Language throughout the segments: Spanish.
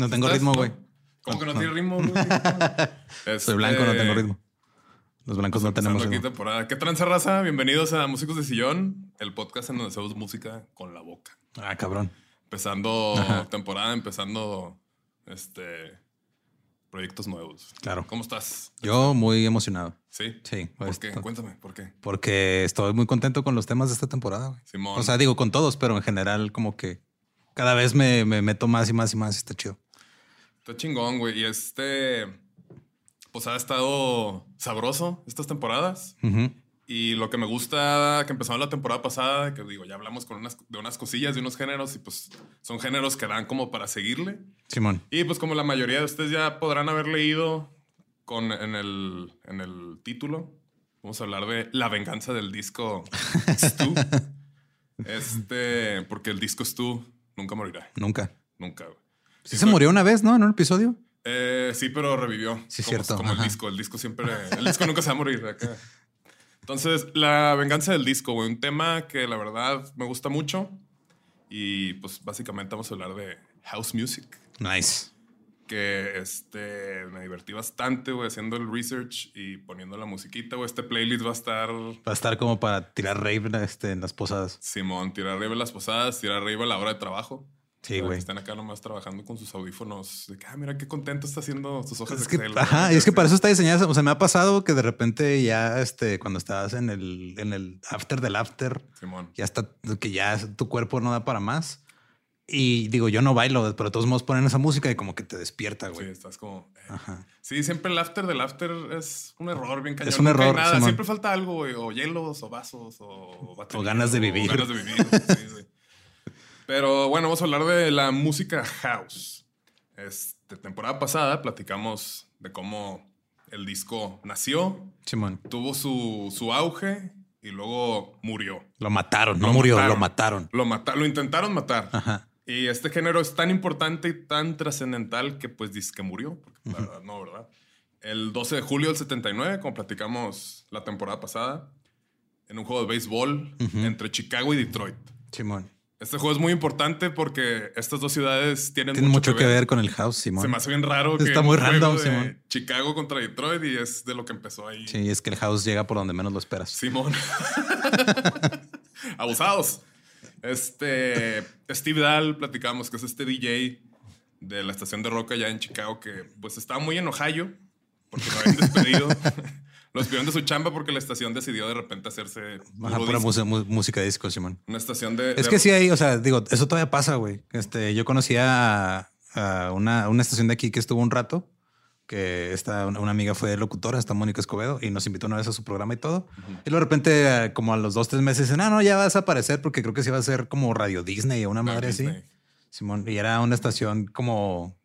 No tengo ¿Estás? ritmo, güey. ¿Cómo que no tiene ritmo? güey? Soy blanco, no tengo Este, ritmo. Los blancos no tenemos aquí ritmo. temporada. ¿Qué tranza raza? Bienvenidos a Músicos de Sillón, el podcast en donde hacemos música con la boca. Ah, cabrón. Empezando Ajá. temporada, empezando este proyectos nuevos. Claro. ¿Cómo estás? Yo muy emocionado. Sí. Sí. ¿Por pues, qué? to- Cuéntame, ¿por qué? Porque estoy muy contento con los temas de esta temporada, güey. Simón. O sea, digo con todos, pero en general como que cada vez me, me meto más y más y más. y Está chido. Está chingón, güey. Y este, pues ha estado sabroso estas temporadas. Y lo que me gusta que empezamos la temporada pasada, que digo, ya hablamos con unas, de unas cosillas, de unos géneros, y pues son géneros que dan como para seguirle. Simón. Y pues como la mayoría de ustedes ya podrán haber leído con, en, el, en el título, vamos a hablar de la venganza del disco Stu. este, porque el disco Stu nunca morirá. Nunca. Nunca. güey. Sí se murió una vez, ¿no? En un episodio. Eh, sí, pero revivió. Sí, como, cierto, Como el ajá. disco. El disco siempre. El disco nunca se va a morir. acá. Entonces, la venganza del disco, güey. Un tema que la verdad me gusta mucho. Y pues básicamente vamos a hablar de house music. Nice. Que este, me divertí bastante, güey, haciendo el research y poniendo la musiquita, güey. Este playlist va a estar Va a estar como para tirar rave este, en las posadas. Simón, tirar arriba las posadas, tirar arriba la hora de trabajo. Sí, que güey. Están acá nomás trabajando con sus audífonos. De que, ah, mira qué contento está haciendo sus hojas Es de que, Excel. ajá, güey. y es que para eso está diseñada. O sea, me ha pasado que de repente ya, este, cuando estás en el, en el after del after, Simón. ya está, que ya tu cuerpo no da para más. Y digo, yo no bailo, pero de todos modos ponen esa música y como que te despierta, Sí, güey. estás como. eh. Ajá. Sí, siempre el after del after es un error bien cañón. Es un error, Nada. Simón. Siempre falta algo, güey. O hielos, o vasos, o batería, O ganas de vivir. O ganas de vivir. sí, güey. Pero bueno, vamos a hablar de la música house. Este, temporada pasada platicamos de cómo el disco nació, Simón. tuvo su, su auge y luego murió. Lo mataron, no Lo murió, mataron. lo mataron. Lo, mata- lo intentaron matar. Ajá. Y este género es tan importante y tan trascendental que pues dice que murió. Porque la verdad, no, ¿verdad? El 12 de julio del 79, como platicamos la temporada pasada, en un juego de béisbol entre Chicago y Detroit. Simón. Este juego es muy importante porque estas dos ciudades tienen, Tiene mucho que ver con el house, Se Simón. me hace bien raro que Está un muy random, Simón. Chicago contra Detroit y es de lo que empezó ahí. Sí, es que el house llega por donde menos lo esperas. Simón. Abusados. Este Steve Dahl, platicamos que es este DJ de la estación de rock allá en Chicago que pues estaba muy en Ohio porque lo habían despedido. Los despidieron de su chamba porque la estación decidió de repente hacerse Ajá, pura disco. música, disco, Simón. una estación de... Es de- que sí hay, o sea, digo, eso todavía pasa, güey. Este, yo conocía a, a una, una estación de aquí que estuvo un rato, que esta, una, una amiga fue locutora, está Mónica Escobedo, y nos invitó una vez a su programa y todo. Y luego de repente, como a los dos, tres meses, dicen, ah, no, ya vas a aparecer porque creo que sí va a ser como Radio Disney o una de madre así. Disney. Simón, y era una estación como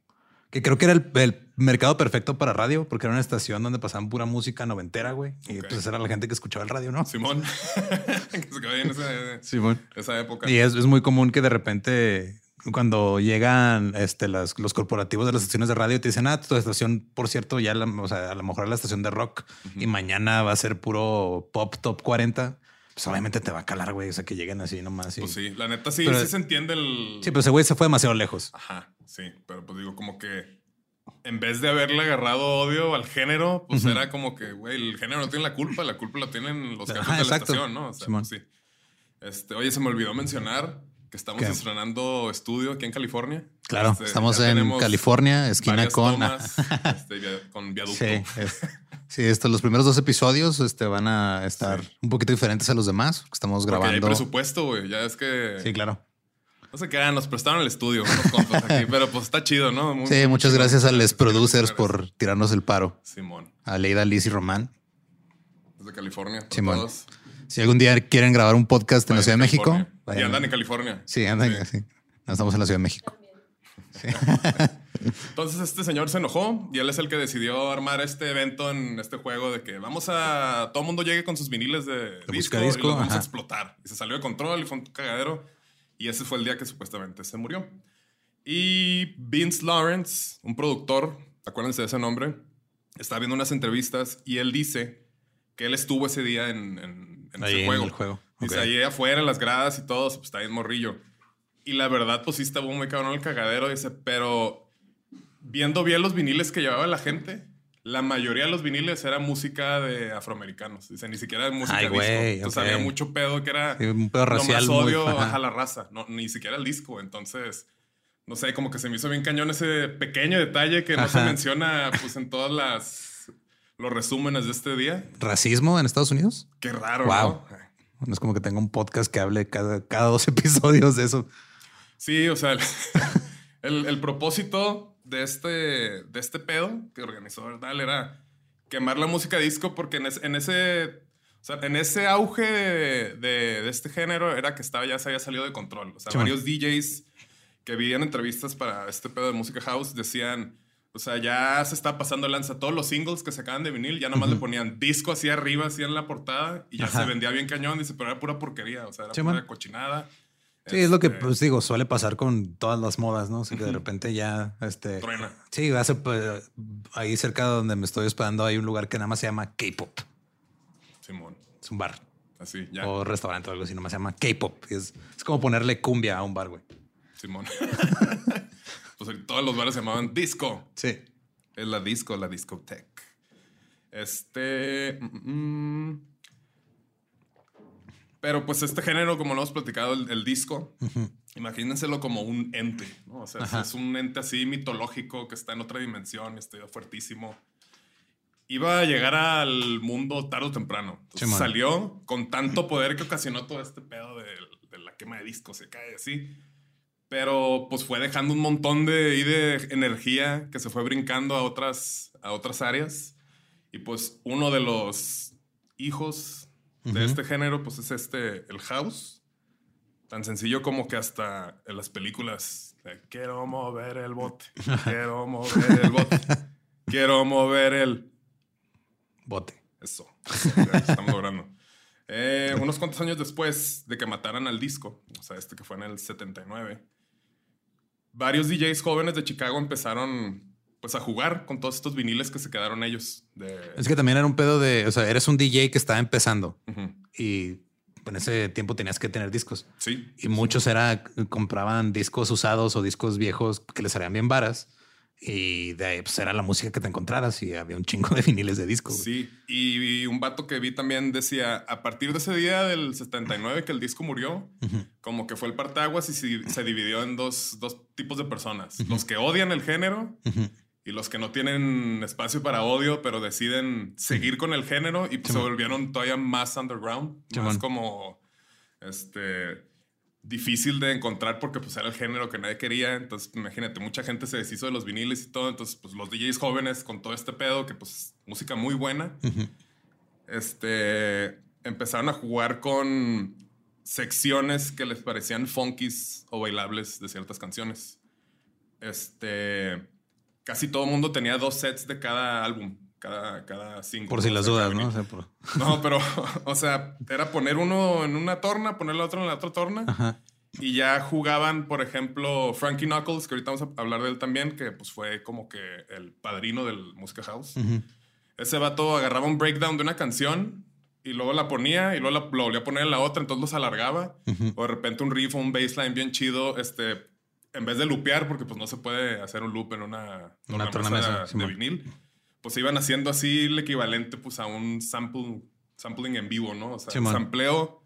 que creo que era el, el mercado perfecto para radio, porque era una estación donde pasaban pura música noventera, güey. Y pues era la gente que escuchaba el radio, ¿no? Simón. que se en esa, Simón. esa época. Y es, es muy común que de repente cuando llegan este, las, los corporativos de las estaciones de radio te dicen, ah, tu estación, por cierto, ya la- o sea, a lo mejor es la estación de rock y mañana va a ser puro pop top 40. Pues obviamente te va a calar, güey. O sea, que lleguen así nomás. y- Pues sí, la neta sí, Pero- sí se entiende el... Sí, pero ese güey se fue demasiado lejos. Ajá, sí, pero pues digo, como que en vez de haberle agarrado odio al género, pues era como que, güey, el género no tiene la culpa, la culpa la tienen los jefes de la exacto. estación, ¿no? O sea, Simón. pues sí. Este, oye, se me olvidó mencionar que estamos ¿Qué? estrenando estudio aquí en California. Claro, Este, estamos en California, esquina con. tomas, este, con viaducto. Sí, es- sí, esto, los primeros dos episodios este, van a estar Sí. un poquito diferentes a los demás. que Estamos Porque hay grabando. presupuesto, güey. Ya es que. Sí, claro. No sé qué, nos prestaron el estudio, unos aquí, pero pues está chido, ¿no? Muy- Sí, muchas chido. gracias a les Sí, producers por tirarnos el paro. Simón, A Leida, Liz y Román. desde California. Simón. todos. Si algún día quieren grabar un podcast en la Vayan Ciudad de México, California. Y vayan. andan en California. Sí, andan. Sí. sí. No estamos en la Ciudad de México. Entonces este señor se enojó y él es el que decidió armar este evento en este juego de que vamos a... Todo el mundo llegue con sus viniles de, disco, música y disco, los vamos a explotar. Y se salió de control y fue un cagadero. Y ese fue el día que supuestamente se murió. Y Vince Lawrence, un productor, acuérdense de ese nombre, está viendo unas entrevistas y él dice que él estuvo ese día en, en- en Ahí ese en juego. el juego. Dice, Ok. ahí afuera, en las gradas y todo, pues está bien morrillo. Y la verdad, pues sí estaba muy cabrón el cagadero, dice, pero viendo bien los viniles que llevaba la gente, la mayoría de los viniles era música de afroamericanos. Dice, ni siquiera música Ay, disco. Entonces había mucho pedo que era Sí, un pedo racial. nomás muy- odio ajá. a la raza, no, ni siquiera el disco. Entonces, no sé, como que se me hizo bien cañón ese pequeño detalle que no se menciona pues en todas las los resúmenes de este día. ¿Racismo en Estados Unidos? Qué raro, Wow. ¿no? No es como que tenga un podcast que hable cada, cada dos episodios de eso. Sí, o sea, el, el- el propósito de este, de este pedo que organizó ¿verdad? era quemar la música disco porque en, es- en ese... O sea, en ese auge de, de- de este género era que estaba ya se había salido de control. O sea, varios DJs que vi en entrevistas para este pedo de música house decían, o sea, ya se está pasando lanza. Todos los singles que sacaban de vinil ya nomás le ponían disco así arriba, así en la portada y ya Ajá. se vendía bien cañón. Dice, pero era pura porquería. O sea, era pura cochinada. Sí, es lo que Este, pues digo, suele pasar con todas las modas, ¿no? O sea, que de repente ya este Truena. Sí, hace pues, ahí cerca de donde me estoy hospedando hay un lugar que nada más se llama K-pop. Simón. Es un bar Así, ya. o restaurante o algo así, nomás se llama K-pop. Es, es como ponerle cumbia a un bar, güey. Simón. pues todos los bares se llamaban disco. Sí. Es la disco, la discoteca. Este. mm, mm. Pero pues este género, como lo hemos platicado, el, el disco, imagínenselo como un ente, ¿no? O sea, es- Ajá. es un ente así mitológico que está en otra dimensión, este, fuertísimo. Iba a llegar al mundo tarde o temprano. Entonces, salió con tanto poder que ocasionó todo este pedo de, de la quema de discos, se cae así. Pero pues fue dejando un montón de, de energía que se fue brincando a otras, a otras áreas. Y pues uno de los hijos de este género pues es este, el house. Tan sencillo como que hasta en las películas, de, quiero mover el bote, quiero mover el bote, quiero mover el... Bote. Eso, estamos logrando. Eh, unos cuantos años después de que mataran al disco, o sea, este que fue en el 79, varios DJs jóvenes de Chicago empezaron pues a jugar con todos estos viniles que se quedaron ellos. De... Es que también era un pedo de, o sea, eres un DJ que estaba empezando Ujú. y en ese tiempo tenías que tener discos. Sí. Y muchos era, compraban discos usados o discos viejos que les salían bien varas. Y de ahí pues, era la música que te encontraras y había un chingo de viniles de disco. güey. Sí, y, un vato que vi también decía, a partir de ese día del 79 que el disco murió, como que fue el partaguas y se, dividió en dos, dos tipos de personas. Los que odian el género Ujú. Y los que no tienen espacio para odio, pero deciden seguir con el género y pues, se volvieron todavía más underground, más como este difícil de encontrar porque pues era el género que nadie quería. Entonces, imagínate, mucha gente se deshizo de los viniles y todo. Entonces, pues los DJs jóvenes con todo este pedo, que pues música muy buena, Ujú. este, empezaron a jugar con secciones que les parecían funkies o bailables de ciertas canciones. Este, casi todo el mundo tenía dos sets de cada álbum, cada, cada cinco. Por si las dudas, ¿no? O sea, por- No, pero, o sea, era poner uno en una torna, poner el otro en la otra torna. Ajá. Y ya jugaban, por ejemplo, Frankie Knuckles, que ahorita vamos a hablar de él también, que pues fue como que el padrino del Música House. Ujú. Ese vato agarraba un breakdown de una canción y luego la ponía y luego la, lo volvía a poner en la otra, entonces los alargaba. Ujú. O de repente un riff o un bassline bien chido, este, en vez de loopear, porque pues no se puede hacer un loop en una, Una tornamesa tornamesa, de Simón. vinil, pues iban haciendo así el equivalente pues a un sample, sampling en vivo, ¿no? O sea, el sampleo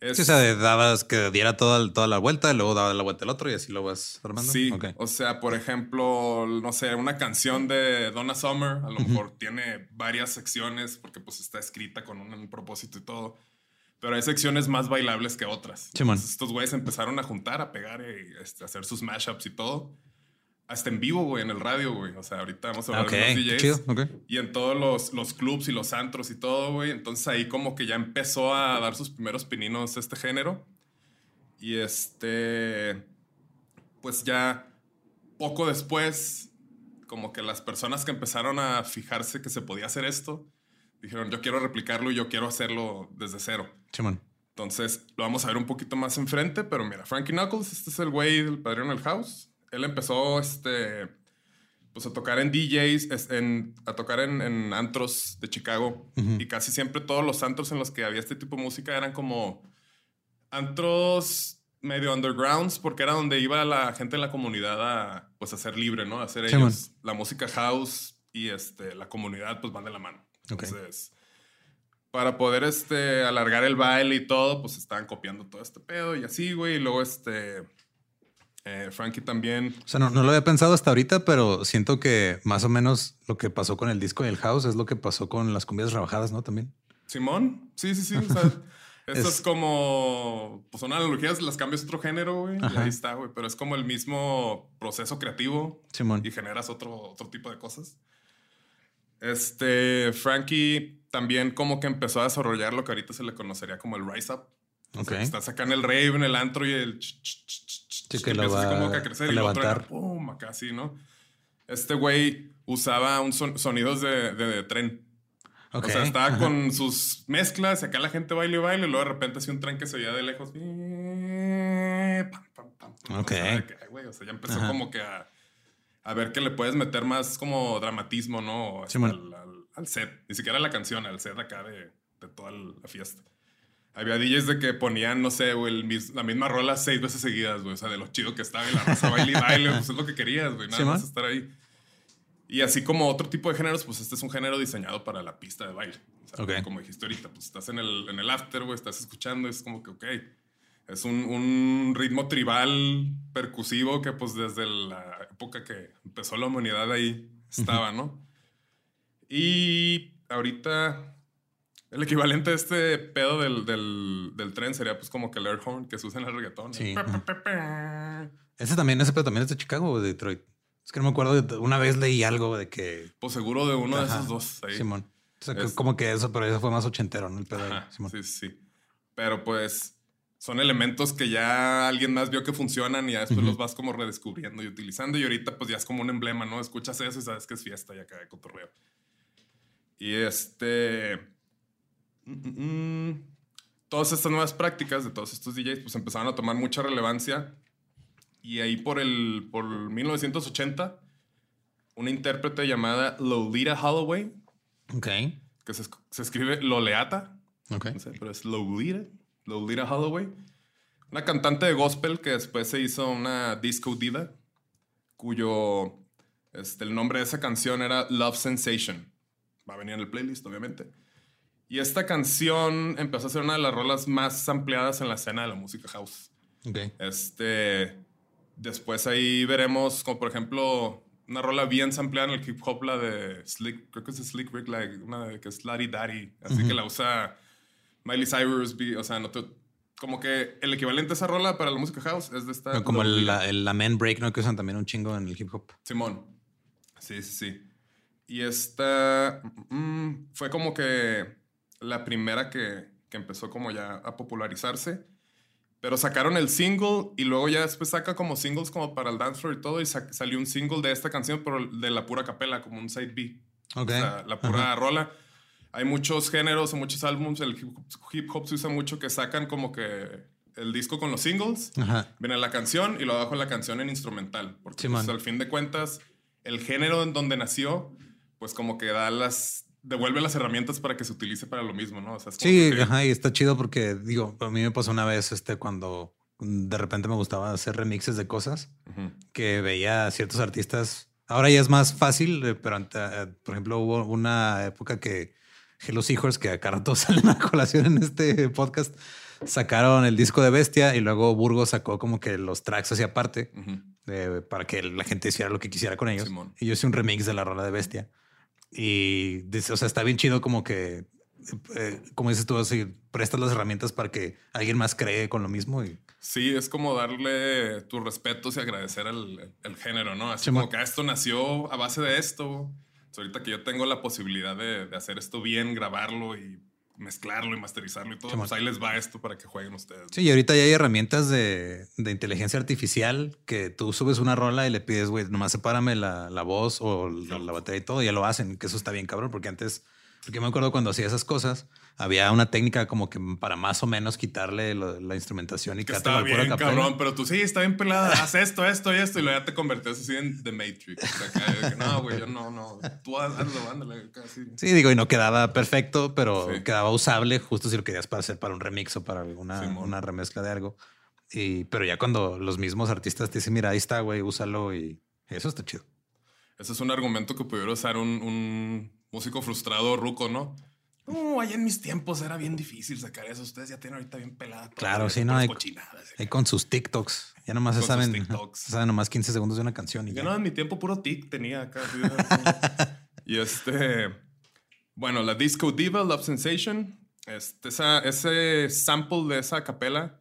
es... Sí, o sea, de- dabas que diera toda, toda la vuelta, luego daba la vuelta el otro y así lo vas armando. Sí, Ok. o sea, por ejemplo, no sé, una canción de Donna Summer, a lo mejor tiene varias secciones porque pues está escrita con un, propósito y todo, pero hay secciones más bailables que otras. Entonces, estos güeyes empezaron a juntar, a pegar y este, a hacer sus mashups y todo. Hasta en vivo, güey, en el radio, güey. O sea, ahorita vamos a hablar Ok, de los DJs. chido. Ok. Y en todos los, los clubs y los antros y todo, güey. Entonces ahí como que ya empezó a dar sus primeros pininos este género. Y este, pues ya poco después, como que las personas que empezaron a fijarse que se podía hacer esto, dijeron, yo quiero replicarlo y yo quiero hacerlo desde cero. Simón. Entonces lo vamos a ver un poquito más enfrente, pero mira, Frankie Knuckles, este es el güey del padrino del house. Él empezó este, pues a tocar en DJs, en, a tocar en, en antros de Chicago. Ujú. Y casi siempre todos los antros en los que había este tipo de música eran como antros medio undergrounds, porque era donde iba la gente de la comunidad a, pues, a ser libre, ¿no? A hacer Sí, ellos. La música house y este, la comunidad pues van de la mano. Ok. Entonces, para poder este, alargar el baile y todo, pues estaban copiando todo este pedo y así, güey. Y luego este, eh, Frankie también. O sea, no, no lo había pensado hasta ahorita, pero siento que más o menos lo que pasó con el disco del house es lo que pasó con las cumbias rebajadas, ¿no? También. Simón, sí, sí, sí. O sea, esto es, Es- como, pues son analogías, las cambias a otro género, güey. Y ahí está, güey. Pero es como el mismo proceso creativo Simón. y generas otro, otro tipo de cosas. Este, Frankie también como que empezó a desarrollar lo que ahorita se le conocería como el rise up. O Ok. sea, que estás acá en el rave, en el antro y el... ch, ch, ch, ch, ch, Sí, ch, que lo así va como que a crecer a y lo otro era levantar. pum, acá así, ¿no? Este güey usaba un son- sonidos de, de- de tren. Ok. O sea, estaba Ajá. con sus mezclas, y acá la gente baile y baile, y luego de repente hacía un tren que se oía de lejos. Pam, pam, pam, pam. Ok. O sea, que, güey, o ya empezó Ajá. como que a, a ver que le puedes meter más como dramatismo, ¿no? Simón. al, al- al set. Ni siquiera a la canción, al set acá de, de toda la fiesta. Había DJs de que ponían, no sé, güey, mis- la misma rola seis veces seguidas, güey. O sea, de lo chido que estaba y la raza baile y baile, pues es lo que querías, güey. Nada Simón. más estar ahí. Y así como otro tipo de géneros, pues este es un género diseñado para la pista de baile. O sea, Ok. Como dijiste ahorita, pues estás en el, en el after, güey, estás escuchando, es como que, ok, es un, un ritmo tribal, percusivo, que pues desde la época que empezó la humanidad ahí estaba, ¿no? Y ahorita el equivalente a este pedo del, del, del tren sería pues como que el air horn que se usa en el reggaetón. Sí. Ese también, ese pero también es de Chicago o de Detroit. Es que no me acuerdo. de- una vez leí algo de que. Pues seguro de uno de Ajá, esos dos ahí. Simón. O sea, Es- como que eso, pero eso fue más ochentero, ¿no? El pedo ahí, Ajá, Simón. sí, sí. Pero pues son elementos que ya alguien más vio que funcionan y ya después Ujú. los vas como redescubriendo y utilizando. Y ahorita pues ya es como un emblema, ¿no? Escuchas eso y sabes que es fiesta y acá de cotorreo. Y este... mm, mm, mm, todas estas nuevas prácticas de todos estos DJs pues empezaron a tomar mucha relevancia. Y ahí por el por 1980, una intérprete llamada Lolita Holloway, Ok. que se, se escribe Loleata, Ok. no sé, pero es Lolita, Lolita Holloway. Una cantante de gospel que después se hizo una disco diva, cuyo Este, el nombre de esa canción era Love Sensation. Va a venir en el playlist, obviamente. Y esta canción empezó a ser una de las rolas más ampliadas en la escena de la música house. Este, después ahí veremos, como por ejemplo, una rola bien sampleada en el hip hop, la de Slick, creo que es Slick Rick, like, una de que es Larry Daddy, así que la usa Miley Cyrus, B- o sea, no te- como que el equivalente a esa rola para la música house es de esta. Como el, la, el amen break, ¿no? Que usan también un chingo en el hip hop. Simón. Sí, sí, sí. Y esta mm, fue como que la primera que, que empezó como ya a popularizarse. Pero sacaron el single y luego ya después saca como singles como para el dance floor y todo. Y sa- salió un single de esta canción, pero de la pura capela, como un side B. Ok. O sea, la pura rola. Hay muchos géneros o muchos álbumes. El hip hop, hip hop se usa mucho que sacan como que el disco con los singles. Ajá. Viene la canción y luego abajo la canción en instrumental. Porque Simón. pues, al fin de cuentas, el género en donde nació, pues como que da las. devuelve las herramientas para que se utilice para lo mismo, ¿no? O sea, Sí, que- ajá, y está chido porque, digo, a mí me pasó una vez este, cuando de repente me gustaba hacer remixes de cosas Ujú. que veía a ciertos artistas. Ahora ya es más fácil, eh, pero ante- eh, por ejemplo hubo una época que Hello Seahorse, que acá rato salen a colación en este podcast, sacaron el disco de Bestia y luego Burgos sacó como que los tracks hacia aparte eh, para que la gente hiciera lo que quisiera con ellos. Simón. Y yo hice un remix de la rola de Bestia. Y, dice, o sea, está bien chido como que, eh, como dices tú, así, prestas las herramientas para que alguien más cree con lo mismo. Y, Sí, es como darle tus respetos y agradecer el, el género, ¿no? Así Simón. como que "Ah, esto nació a base de esto. Ahorita que yo tengo la posibilidad de, de hacer esto bien, grabarlo y mezclarlo y masterizarlo y todo, pues ahí les va esto para que jueguen ustedes. sí, y ahorita ya hay herramientas de, de inteligencia artificial que tú subes una rola y le pides, güey, nomás sepárame la, la voz o la, la batería y todo, y ya lo hacen, que eso está bien cabrón, porque antes, porque me acuerdo cuando hacía esas cosas, había una técnica como que para más o menos quitarle lo- la instrumentación y Que al pura bien, capela. cabrón, pero tú sí, está bien pelada, haz esto, esto y esto, y luego ya te convertías así en The Matrix. O sea, que, no, güey, yo no, no, tú haz- hazlo, ándale, casi. Sí, digo, y no quedaba perfecto, pero Sí. quedaba usable justo si lo querías para hacer para un remix o para alguna una remezcla de algo. Y, pero ya cuando los mismos artistas te dicen, mira, ahí está, güey, úsalo y eso está chido. Ese es un argumento que pudiera usar un, un músico frustrado ruco, ¿no? No, allá en mis tiempos era bien difícil sacar eso. Ustedes ya tienen ahorita bien pelada. Claro, sí, no hay- con sus TikToks, ya nomás se saben, TikToks. se saben nomás 15 segundos de una canción. Y ya. no, en mi tiempo puro tic tenía acá. y este. Bueno, la Disco Diva, Love Sensation. Este, esa, ese sample de esa capela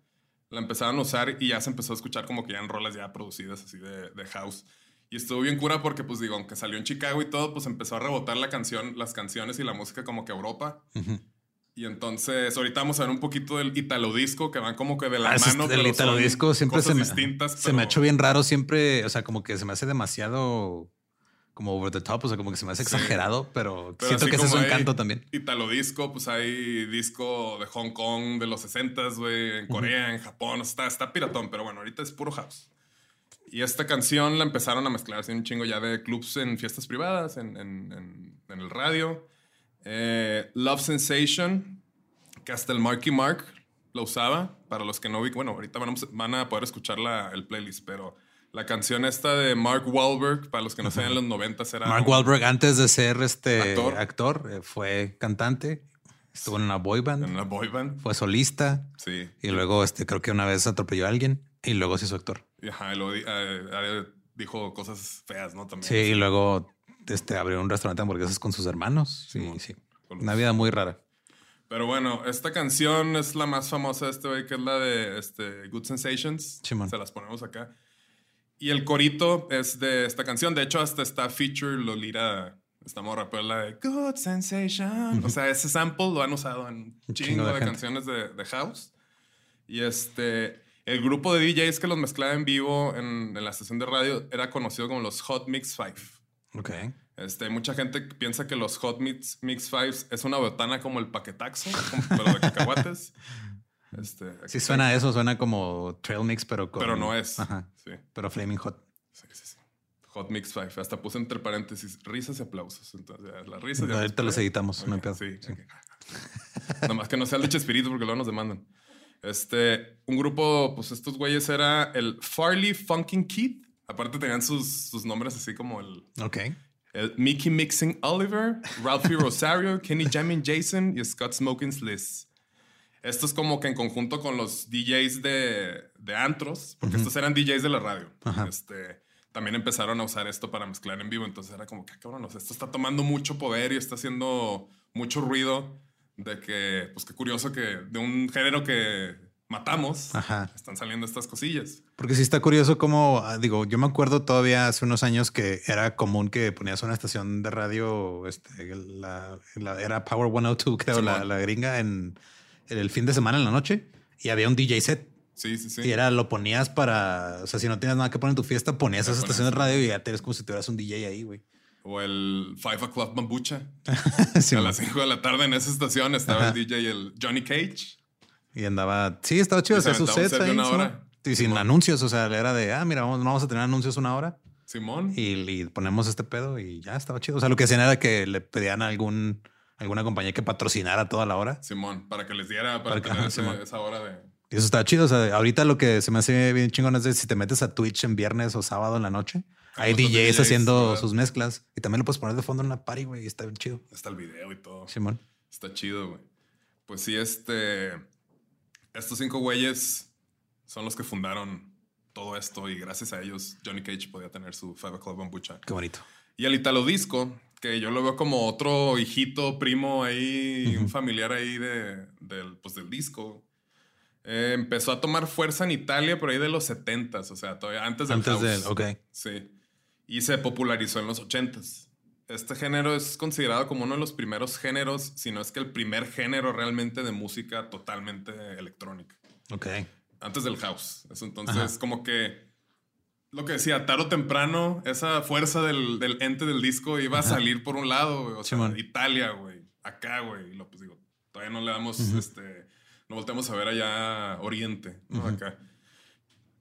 la empezaron a usar y ya se empezó a escuchar como que ya en rolas ya producidas así de, de house. Y estuvo bien cura porque, pues digo, aunque salió en Chicago y todo, pues empezó a rebotar la canción, las canciones y la música como que a Europa. Y entonces, ahorita vamos a ver un poquito del italo disco que van como que de la Ah, mano. el italo disco siempre se me, distintas. se me ha hecho bien raro siempre, o sea, como que se me hace demasiado como over the top, o sea, como que se me hace Sí. exagerado, pero, Pero siento que ese es hay encanto también. Italo disco, pues hay disco de Hong Kong de los 60s, güey, en Corea, en Japón, está, está piratón, pero bueno, ahorita es puro house. Y esta canción la empezaron a mezclar así un chingo ya de clubs en fiestas privadas, en, en- en- en el radio. Eh, Love Sensation, que hasta el Marky Mark lo usaba. Para los que no vi, bueno, ahorita van a, van a poder escuchar la, el playlist, pero la canción esta de Mark Wahlberg, para los que no saben, en los 90 era. Mark Wahlberg, antes de ser este Actor. actor, eh, fue cantante, estuvo en una boy band, En la boy band. fue solista Sí. y luego este, creo que una vez atropelló a alguien y luego se hizo actor. Ajá, di- eh, eh, dijo cosas feas, ¿no? También. Sí, y luego este, abrió un restaurante de hamburguesas con sus hermanos. Sí, Simón. sí. Con Una los- vida muy rara. Pero bueno, esta canción es la más famosa de este güey, que es la de este, Good Sensations. Simón. Se las ponemos acá. Y el corito es de esta canción. De hecho, hasta está feature Lolita, esta morra, pero la de Good Sensation. O sea, ese sample lo han usado en un chingo, chingo de de, canciones de, de house. Y este, el grupo de DJs que los mezclaba en vivo en, en la estación de radio era conocido como los Hot Mix Five. Ok. Este, mucha gente piensa que los Hot Mix, Mix Fives es una botana como el paquetaxo, como- pero de cacahuates. Este, Sí, suena a eso, suena como trail mix, pero con. Pero no es. Ajá. Sí, Pero flaming hot. sí, sí, sí. Hot Mix Five. Hasta puse entre paréntesis risas y aplausos. Entonces, las risas. Ahorita los editamos, no hay pedo. Sí. Sí. ok. Nada más que no sea el de Chespirito porque luego nos demandan. Este, un grupo, pues estos güeyes era el Farley Funkin' Kid. Aparte tenían sus, sus nombres así como el, Ok. el Mickey Mixing Oliver, Ralphie Rosario, Kenny Jamming Jason y Scott Smoking Sliss. Esto es como que en conjunto con los DJs de, de antros, porque estos eran DJs de la radio. Ajá. Este, también empezaron a usar esto para mezclar en vivo. Entonces era como que, "Ah, cabrón, esto está tomando mucho poder y está haciendo mucho ruido. De que, pues qué curioso que de un género que matamos, Ajá. están saliendo estas cosillas. Porque sí está curioso como, ah, digo, yo me acuerdo todavía hace unos años que era común que ponías una estación de radio, este, la, la- era Power 102, creo, la, Simón. la gringa, en, en el fin de semana en la noche y había un DJ set. Sí, sí, sí. Y era, lo ponías para, o sea, si no tienes nada que poner en tu fiesta, ponías esa estación de radio y ya te eres como si tuvieras un DJ ahí, güey. O el Five O'Clock Bambucha. Sí, a las 5 de la tarde en esa estación estaba Ajá. el DJ, el Johnny Cage. Y andaba, sí, estaba chido, hacía sets set de ahí. una Simón. hora. Y sin Simón. anuncios, o sea, era de, ah, mira, vamos, no vamos a tener anuncios una hora. Simón. y, y ponemos este pedo y ya estaba chido. O sea, lo que hacían era que le pedían a algún, alguna compañía que patrocinara toda la hora. Simón, para que les diera, para, Para que- tener ese- esa hora de. Y eso está chido. O sea, ahorita lo que se me hace bien chingón es de si te metes a Twitch en viernes o sábado en la noche, Hay un DJs, DJs, haciendo ¿verdad? sus mezclas y también lo puedes poner de fondo en una party, güey, y está bien chido. Está el video y todo. Simón. Está chido, güey. Pues sí, este. Estos cinco güeyes son los que fundaron todo esto y gracias a ellos Johnny Cage podía tener su Five O'Clock Bambucha. Qué bonito. Y el Italo Disco, que yo lo veo como otro hijito, primo ahí, un Ujú. familiar ahí de, del, pues, del disco. Eh, empezó a tomar fuerza en Italia por ahí de los 70s, o sea, todavía antes del Antes house. de, ok. Sí. Y se popularizó en los 80s. Este género es considerado como uno de los primeros géneros, si no es que el primer género realmente de música totalmente electrónica. Ok. Antes del house. Eso entonces, Ajá. como que lo que decía, tarde o temprano, esa fuerza del, del ente del disco iba a Ajá. salir por un lado, güey. O sea. Italia, güey. Acá, güey. Y lo, pues digo, todavía no le damos, Ujú. este, no volteamos a ver allá Oriente, ¿no? Ujú. Acá.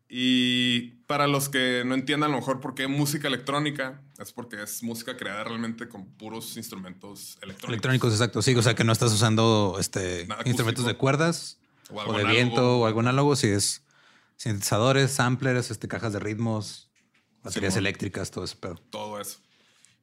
Y para los que no entiendan a lo mejor por qué música electrónica, es porque es música creada realmente con puros instrumentos electrónicos. Electrónicos, exacto. Sí, o sea, que no estás usando este Nada instrumentos acústico. de cuerdas O o, de análogo. viento o algo análogo. Si es sintetizadores, samplers, este, cajas de ritmos, baterías Simón. eléctricas, todo ese pedo. todo eso.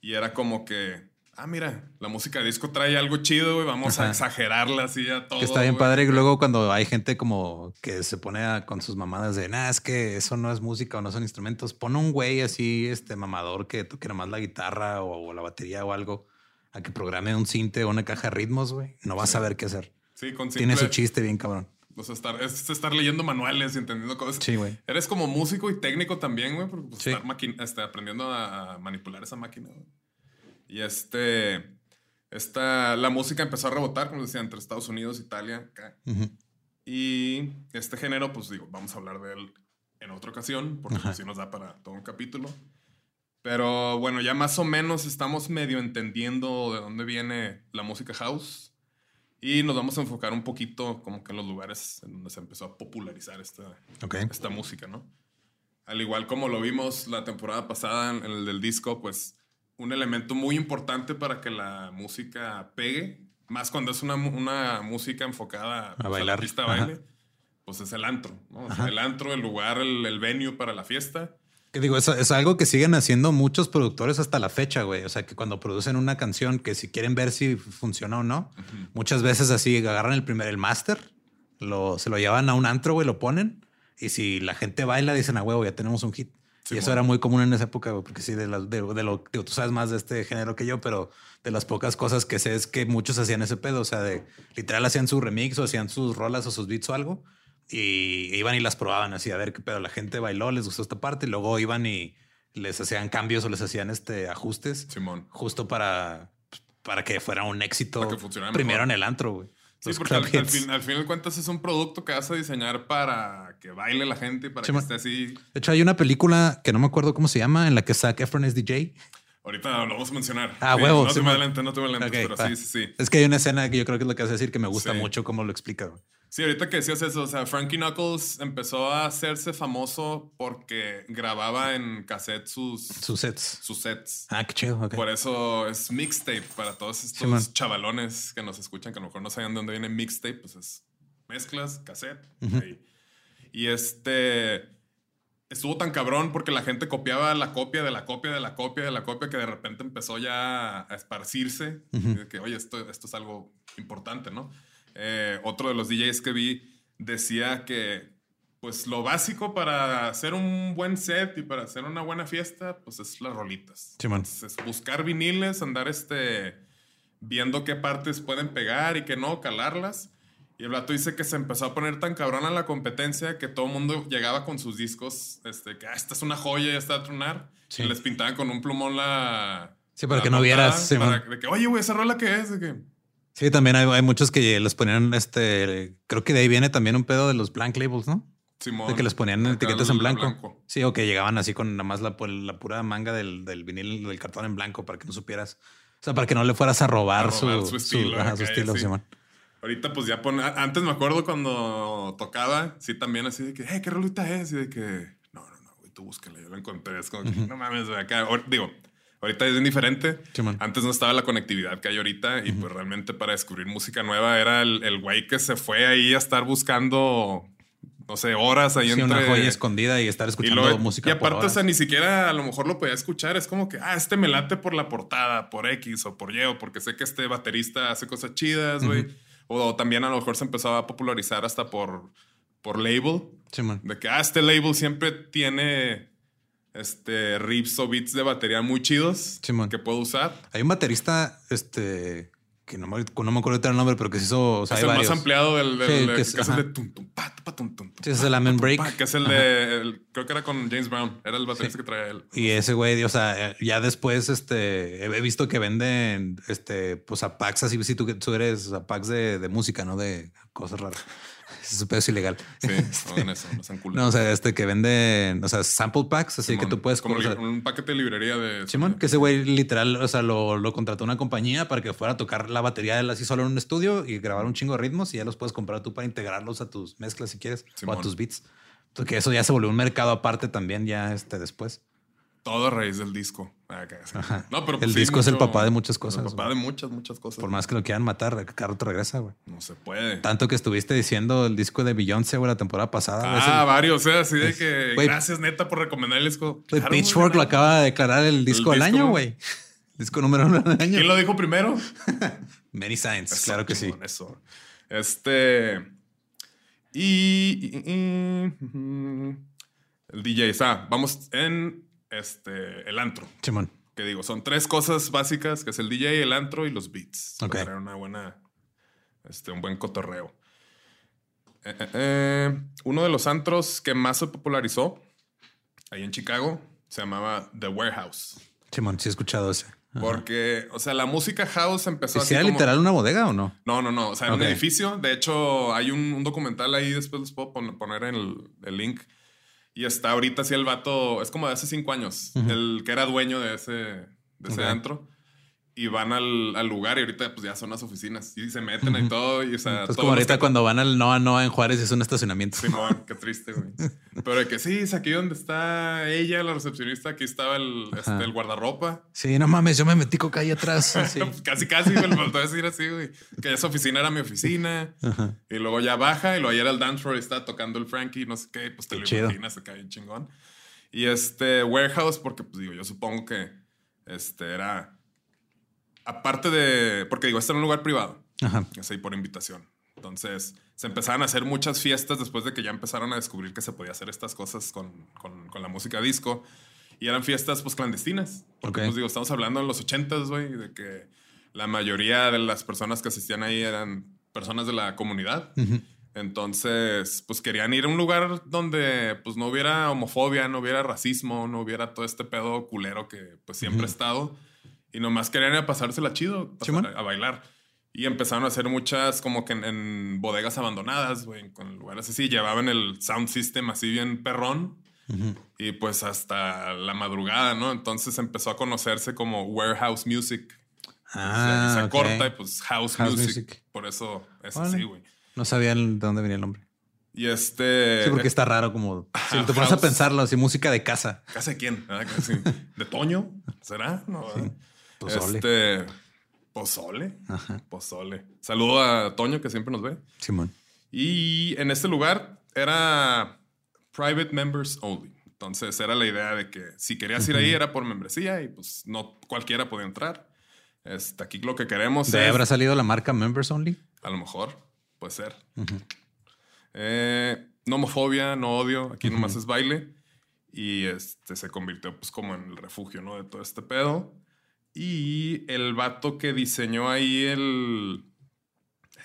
Y era como que, ah, mira, la música de disco trae algo chido, güey, vamos a exagerarla así a todo. Que está bien güey. padre. Y luego cuando hay gente como que se pone a- con sus mamadas de, nah, es que eso no es música o no son instrumentos. Pon un güey así, este mamador que toque nomás la guitarra o, o la batería o algo a que programe un cinte o una caja de ritmos, güey. No vas Sí. a saber qué hacer. Sí, con Tiene su simple- chiste bien cabrón. O sea, estar, es estar leyendo manuales y entendiendo cosas. Sí, güey. Eres como músico y técnico también, güey, porque pues, Sí. estar este, aprendiendo a, a manipular esa máquina. güey. Y este, esta, la música empezó a rebotar, como decía, entre Estados Unidos, Italia, acá. Y este género, pues digo, vamos a hablar de él en otra ocasión, porque así nos da para todo un capítulo. Pero bueno, ya más o menos estamos medio entendiendo de dónde viene la música house. Y nos vamos a enfocar un poquito como que en los lugares en donde se empezó a popularizar esta, esta música, ¿no? Al igual como lo vimos la temporada pasada en el del disco, pues un elemento muy importante para que la música pegue, más cuando es una, una música enfocada pues, la bailar. Ajá. baile, pues es el antro, ¿no? O sea, Ajá. el antro, el lugar, el, el venue para la fiesta. Que digo, es, es algo que siguen haciendo muchos productores hasta la fecha, güey. O sea, que cuando producen una canción, que si quieren ver si funciona o no, muchas veces así agarran el primer, el máster, lo, se lo llevan a un antro, güey, lo ponen. Y si la gente baila, dicen a huevo, ya tenemos un hit. Sí, y eso era muy común en esa época, porque sí, de, las- de, de lo digo, tú sabes más de este género que yo, pero de las pocas cosas que sé es que muchos hacían ese pedo. O sea, de literal hacían su remix o hacían sus rolas o sus beats o algo y iban y las probaban así a ver qué pedo. La gente bailó, les gustó esta parte y luego iban y les hacían cambios o les hacían este ajustes Simón. justo para, para que fuera un éxito Para que funcionara primero mejor. en el antro, güey. Sí, Los porque al, al fin, al final de cuentas es un producto que vas a diseñar para que baile la gente y para que esté así. De hecho, hay una película que no me acuerdo cómo se llama, en la que Zac Efron es DJ. Ahorita lo vamos a mencionar. Ah, Sí, huevo, No te Simón. me adelantes, no te me adelantes, Ok, pero sí, sí, sí. Es que hay una escena que yo creo que es lo que vas a decir que me gusta Sí. mucho cómo lo explica. Sí, ahorita que decías eso, o sea, Frankie Knuckles empezó a hacerse famoso porque grababa en cassette sus, Sus sets. sus sets. Ah, qué chido. ok. Por eso es mixtape para todos estos Simón. chavalones que nos escuchan, que a lo mejor no saben de dónde viene mixtape, pues es mezclas, cassette. Ujú. ahí. Y este. estuvo tan cabrón porque la gente copiaba la copia de la copia de la copia de la copia que de repente empezó ya a esparcirse. Que, oye, esto, esto es algo importante, ¿no? Eh, otro de los DJs que vi decía que pues lo básico para hacer un buen set y para hacer una buena fiesta, pues es las rolitas. es buscar viniles, andar este, viendo qué partes pueden pegar y qué no, calarlas. Y el plato dice que se empezó a poner tan cabrón a la competencia que todo el mundo llegaba con sus discos, este, que ah, esta es una joya, ya está a tronar. Y les pintaban con un plumón la. Sí, para que no vieras. de que, oye, güey, esa rola que es. De que, Sí, también hay, muchos que les ponían este. Creo que de ahí viene también un pedo de los blank labels, ¿no? Simón, de que les ponían etiquetas en blanco. Sí, o que llegaban así con nada más la, la pura manga del, del, vinil, del cartón en blanco para que no supieras. O sea, para que no le fueras a robar, su, estilo. Su, estilo Simón. Ahorita, pues ya pone. Antes me acuerdo cuando tocaba, sí, también así de que, hey, ¿qué rolita es? Y de que, no, no, no, güey, tú búscala, yo la encontré. Es como que, no mames, de acá. digo, Ahorita es indiferente. Antes no estaba la conectividad que hay ahorita y pues realmente para descubrir música nueva era el, güey que se fue ahí a estar buscando, no sé, horas ahí sí, entre... una joya escondida y estar escuchando música Y aparte, o sea, ni siquiera a lo mejor lo podía escuchar. Es como que, ah, este me late por la portada, por X o por Y o porque sé que este baterista hace cosas chidas, güey. o, también a lo mejor se empezó a popularizar hasta por, por label. Sí, man. De que, ah, este label siempre tiene este, riffs o beats de batería muy chidos que puedo usar. Hay un baterista, este, que no me, no me acuerdo el nombre, pero que se hizo. O sea, es el más ampliado del, que, es, el de tum, tum, Sí, es el Amen Break. que es el de. creo que era con James Brown. Era el baterista que traía él. Y ese güey, o sea, ya después, este, he visto que venden, este, pues a packs así, si tú, tú eres a packs de, de música, no de cosas raras. Eso es ilegal. Sí, no en eso, no sean No, o sea, este que vende, o sea, sample packs, así que tú puedes... Como un paquete de librería de... Simón, que ese güey literal, o sea, lo, lo, contrató una compañía para que fuera a tocar la batería de él así solo en un estudio y grabar un chingo de ritmos y ya los puedes comprar tú para integrarlos a tus mezclas si quieres o a tus beats. Porque eso ya se volvió un mercado aparte también ya este después. Todo a raíz del disco. Ah, no, pero el disco es el papá de muchas cosas. El papá de muchas, muchas cosas. Por más que lo quieran matar, carro te regresa, güey. No se puede. Tanto que estuviste diciendo el disco de Beyoncé, güey, la temporada pasada. Ah, varios. O sea, así de que gracias, neta, por recomendar el disco. Pitchfork lo acaba de declarar el disco del año, güey. Disco número uno del año. ¿Quién lo dijo primero? Many Science, claro que sí. Eso. Este. Y, el DJ. Ah, vamos en este, el antro. Simón. Que digo, son tres cosas básicas, que es el DJ, el antro y los beats. Ok. Para una buena, este, un buen cotorreo. Eh, eh, eh, uno de los antros que más se popularizó ahí en Chicago se llamaba The Warehouse. Simón, sí he escuchado ese. Porque, o sea, la música house empezó así. ¿Era literal una bodega o no? No, no, no. O sea, era un edificio. De hecho, hay un, documental ahí, después les puedo poner el, el, link, y está ahorita así el vato, es como de hace cinco años, el que era dueño de ese, de ese antro y van al, al, lugar y ahorita pues ya son las oficinas y se meten y todo. Y, o sea, es como ahorita cuando van al Noa Noa en Juárez es un estacionamiento. Sí, no, qué triste, güey. Pero de que sí, es aquí donde está ella, la recepcionista, aquí estaba el, este, el guardarropa. Sí, no mames, yo me metí coca ahí atrás. Pues casi, casi, me lo faltó decir así, güey. Que esa oficina era mi oficina. Y luego ya baja y luego ayer el dance floor está tocando el Frankie, no sé qué, pues te lo imaginas, se cae chingón. Y este warehouse, porque pues digo, yo supongo que este era aparte de, porque digo, este era un lugar privado, Ajá. así por invitación. Entonces, se empezaron a hacer muchas fiestas después de que ya empezaron a descubrir que se podía hacer estas cosas con, con, con la música disco. Y eran fiestas, pues, clandestinas. Porque, pues, digo, estamos hablando en los ochentas, güey, de que la mayoría de las personas que asistían ahí eran personas de la comunidad. Entonces, pues querían ir a un lugar donde pues no hubiera homofobia, no hubiera racismo, no hubiera todo este pedo culero que pues siempre ha estado. Y nomás querían a pasársela chido, a, bailar. Y empezaron a hacer muchas como que en, bodegas abandonadas, güey, con lugares así. Llevaban el sound system así bien perrón. Y pues hasta la madrugada, ¿no? Entonces empezó a conocerse como warehouse music. Ah, se, corta y pues house, music. Por eso es así, güey. No sabía de dónde venía el nombre. Y este. Sí, porque está raro como. Si te pones a pensarlo, así música de casa. ¿Casa de quién? ¿De Toño? ¿Será? No. Pozole. Este. Pozole. Pozole. Saludo a Toño, que siempre nos ve. Simón. Y en este lugar era private members only. Entonces era la idea de que si querías ir ahí era por membresía y pues no cualquiera podía entrar. Este, aquí lo que queremos ¿De es... habrá salido la marca Members Only? A lo mejor, puede ser. Eh, no homofobia, no odio, aquí nomás es baile. Y este se convirtió pues como en el refugio, ¿no? De todo este pedo. Y el vato que diseñó ahí el...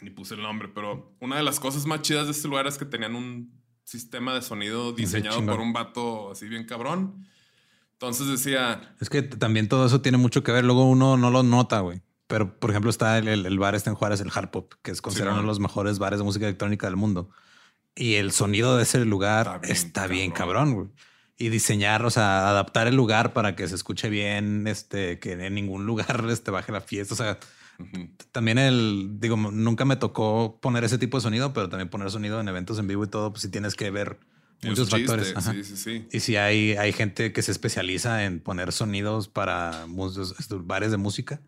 Ni puse el nombre, pero una de las cosas más chidas de este lugar es que tenían un sistema de sonido diseñado por un vato así bien cabrón. Entonces decía, Es que también todo eso tiene mucho que ver. Luego uno no lo nota, güey. Pero, por ejemplo, está el, el- el bar este en Juárez, el Hard Pop, que es considerado Sí, uno de los mejores bares de música electrónica del mundo. Y el sonido de ese lugar Está está bien bien, cabrón. cabrón, güey. Y diseñar, o sea, adaptar el lugar para que se escuche bien, este, que en ningún lugar este, baje la fiesta. O sea, también el, digo, nunca me tocó poner ese tipo de sonido, pero también poner sonido en eventos en vivo y todo, pues sí tienes que ver muchos chiste, factores. Ajá. Sí, sí, sí. Y si hay, hay gente que se especializa en poner sonidos para estos bares de música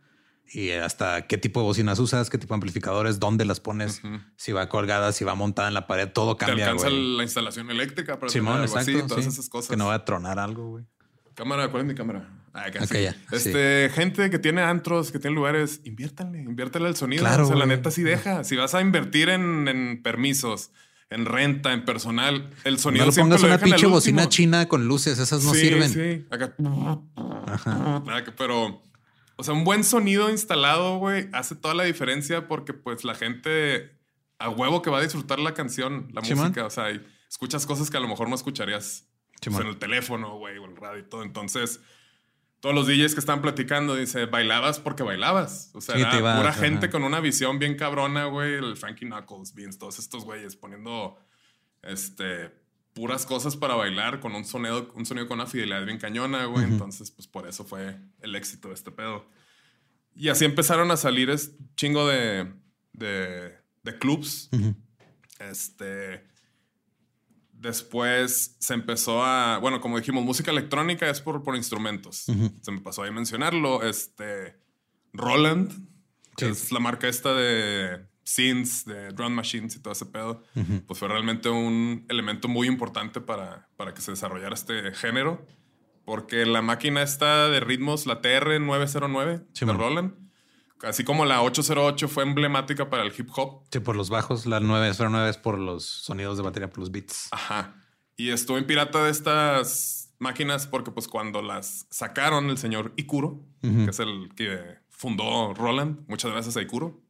y hasta qué tipo de bocinas usas, qué tipo de amplificadores, dónde las pones, si va colgada, si va montada en la pared, todo Te cambia. alcanza güey. la instalación eléctrica para Simón, tener algo exacto. así, todas sí. esas cosas. Que no va a tronar algo, güey. Cámara, ¿cuál es mi cámara? Ah. Aquella, sí. Este, gente que tiene antros, que tiene lugares, inviértanle, inviértale el sonido. Claro, o sea, la neta sí deja. Si vas a invertir en, en permisos, en renta, en personal, el sonido No pongas lo una al pinche bocina china con luces, esas no Sí, sirven. Sí, acá. Que- Pero, o sea, un buen sonido instalado, güey, hace toda la diferencia porque, pues, la gente a huevo que va a disfrutar la canción, la música. O sea, y escuchas cosas que a lo mejor no escucharías pues, en el teléfono, güey, o en el radio y todo. Entonces, todos los DJs que están platicando, dice, bailabas porque bailabas. O sea, Sí, era pura ajá. gente con una visión bien cabrona, güey. El Frankie Knuckles, Beans, todos estos güeyes poniendo, este, puras cosas para bailar con un sonido, un sonido con una fidelidad bien cañona, güey. Entonces, pues por eso fue el éxito de este pedo. Y así empezaron a salir es chingo de, de, de clubs. Este. Después se empezó a. Bueno, como dijimos, música electrónica es por, por instrumentos. Se me pasó ahí mencionarlo. Este. Roland, que Sí. es la marca esta de synths, de drum machines y todo ese pedo, pues fue realmente un elemento muy importante para, para que se desarrollara este género. Porque la máquina esta de ritmos, la TR-909 Sí, de man. Roland, así como la 808 fue emblemática para el hip hop, Sí, por los bajos, la 909 es por los sonidos de batería, por los beats. Ajá. Y estuvo en pirata de estas máquinas porque pues cuando las sacaron el señor Ikuro, Ujú. que es el que fundó Roland, muchas gracias a Ikuro.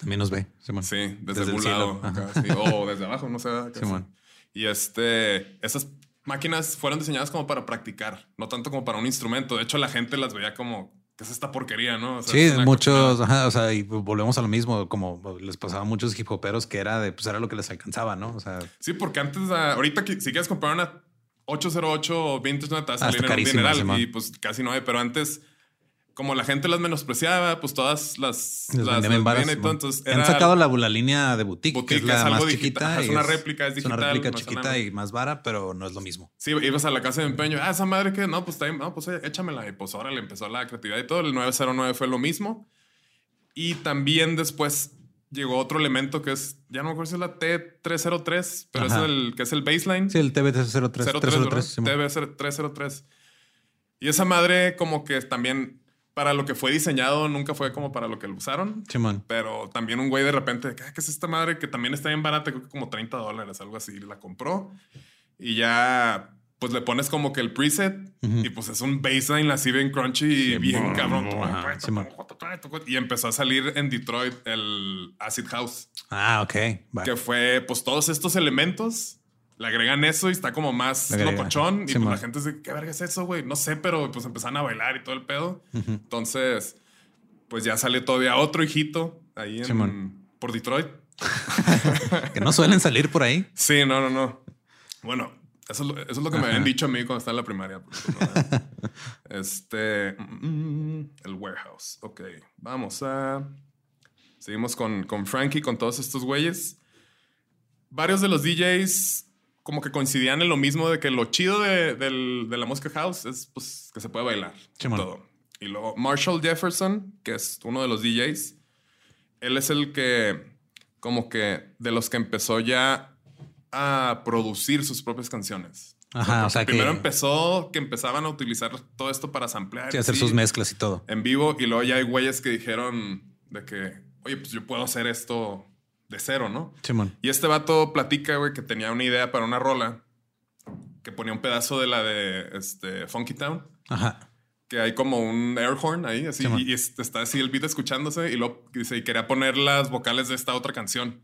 También nos ve. Simón. Sí, desde, Desde el algún lado. cielo. acá, sí, o desde abajo, no sé. acá, Simón. sí. Y este, esas máquinas fueron diseñadas como para practicar, no tanto como para un instrumento. De hecho, la gente las veía como, ¿qué es esta porquería, no? O sea, Sí, es una muchos, ajá, o sea, y volvemos a lo mismo, como les pasaba a muchos hip hoperos que era de, pues era lo que les alcanzaba, ¿no? O sea, Sí, porque antes, ah, ahorita que- si quieres comprar una 808 vintage, no te va a Ah, en un dineral y pues casi no hay, pero antes, como la gente las menospreciaba, pues todas las, les las, las varas, y todo, entonces Han era- sacado la, la línea de boutique, que Boutique es la es algo más digital, chiquita. ajá, es una réplica, es una digital, réplica no es chiquita y más vara, pero no es lo mismo. Sí, ibas a la casa de empeño, ah, esa madre que no, pues bien, no, pues eh, échamela. Y pues ahora le empezó la creatividad y todo. El 909 fue lo mismo. Y también después llegó otro elemento que es, ya no me acuerdo si es la T303, pero Ajá. es el que es el baseline. Sí, el TB303. 03, 303, Simón. TV 303. Y esa madre como que también para lo que fue diseñado nunca fue como para lo que lo usaron. Simón. Pero también un güey de repente, "Ah, ¿qué es esta madre? Que también está bien barata, creo que como 30 dólares, algo así. La compró y ya pues le pones como que el preset y pues es un baseline así bien crunchy y bien cabrón. Ajá, Simón. Y empezó a salir en Detroit el Acid House, Ah, ok. Que fue pues todos estos elementos. Le agregan eso y está como más locochón. Y pues la gente dice, ¿qué verga es eso, güey? No sé, pero pues empezaron a bailar y todo el pedo. Entonces, pues ya salió todavía otro hijito ahí en, por Detroit. Que no suelen salir por ahí. Sí, no, no, no. Bueno, eso es lo, eso es lo que me habían dicho a mí cuando estaba en la primaria. este. mm, el warehouse. Ok, vamos a. Seguimos con, con Frankie, con todos estos güeyes. Varios de los DJs como que coincidían en lo mismo de que lo chido de, del- de la música house es pues, que se puede bailar. Simón. todo. Y luego Marshall Jefferson, que es uno de los DJs, él es el que como que de los que empezó ya a producir sus propias canciones. Ajá, o sea, porque primero que- empezó que empezaban a utilizar todo esto para samplear. Sí, y hacer así, sus mezclas y todo. En vivo. Y luego ya hay güeyes que dijeron de que, oye, pues yo puedo hacer esto de cero, ¿no? Simón. Y este vato platica, güey, que tenía una idea para una rola que ponía un pedazo de la de este, Funky Town, Ajá. que hay como un air horn ahí, así, y, y es- está así el beat escuchándose, y luego dice, y quería poner las vocales de esta otra canción.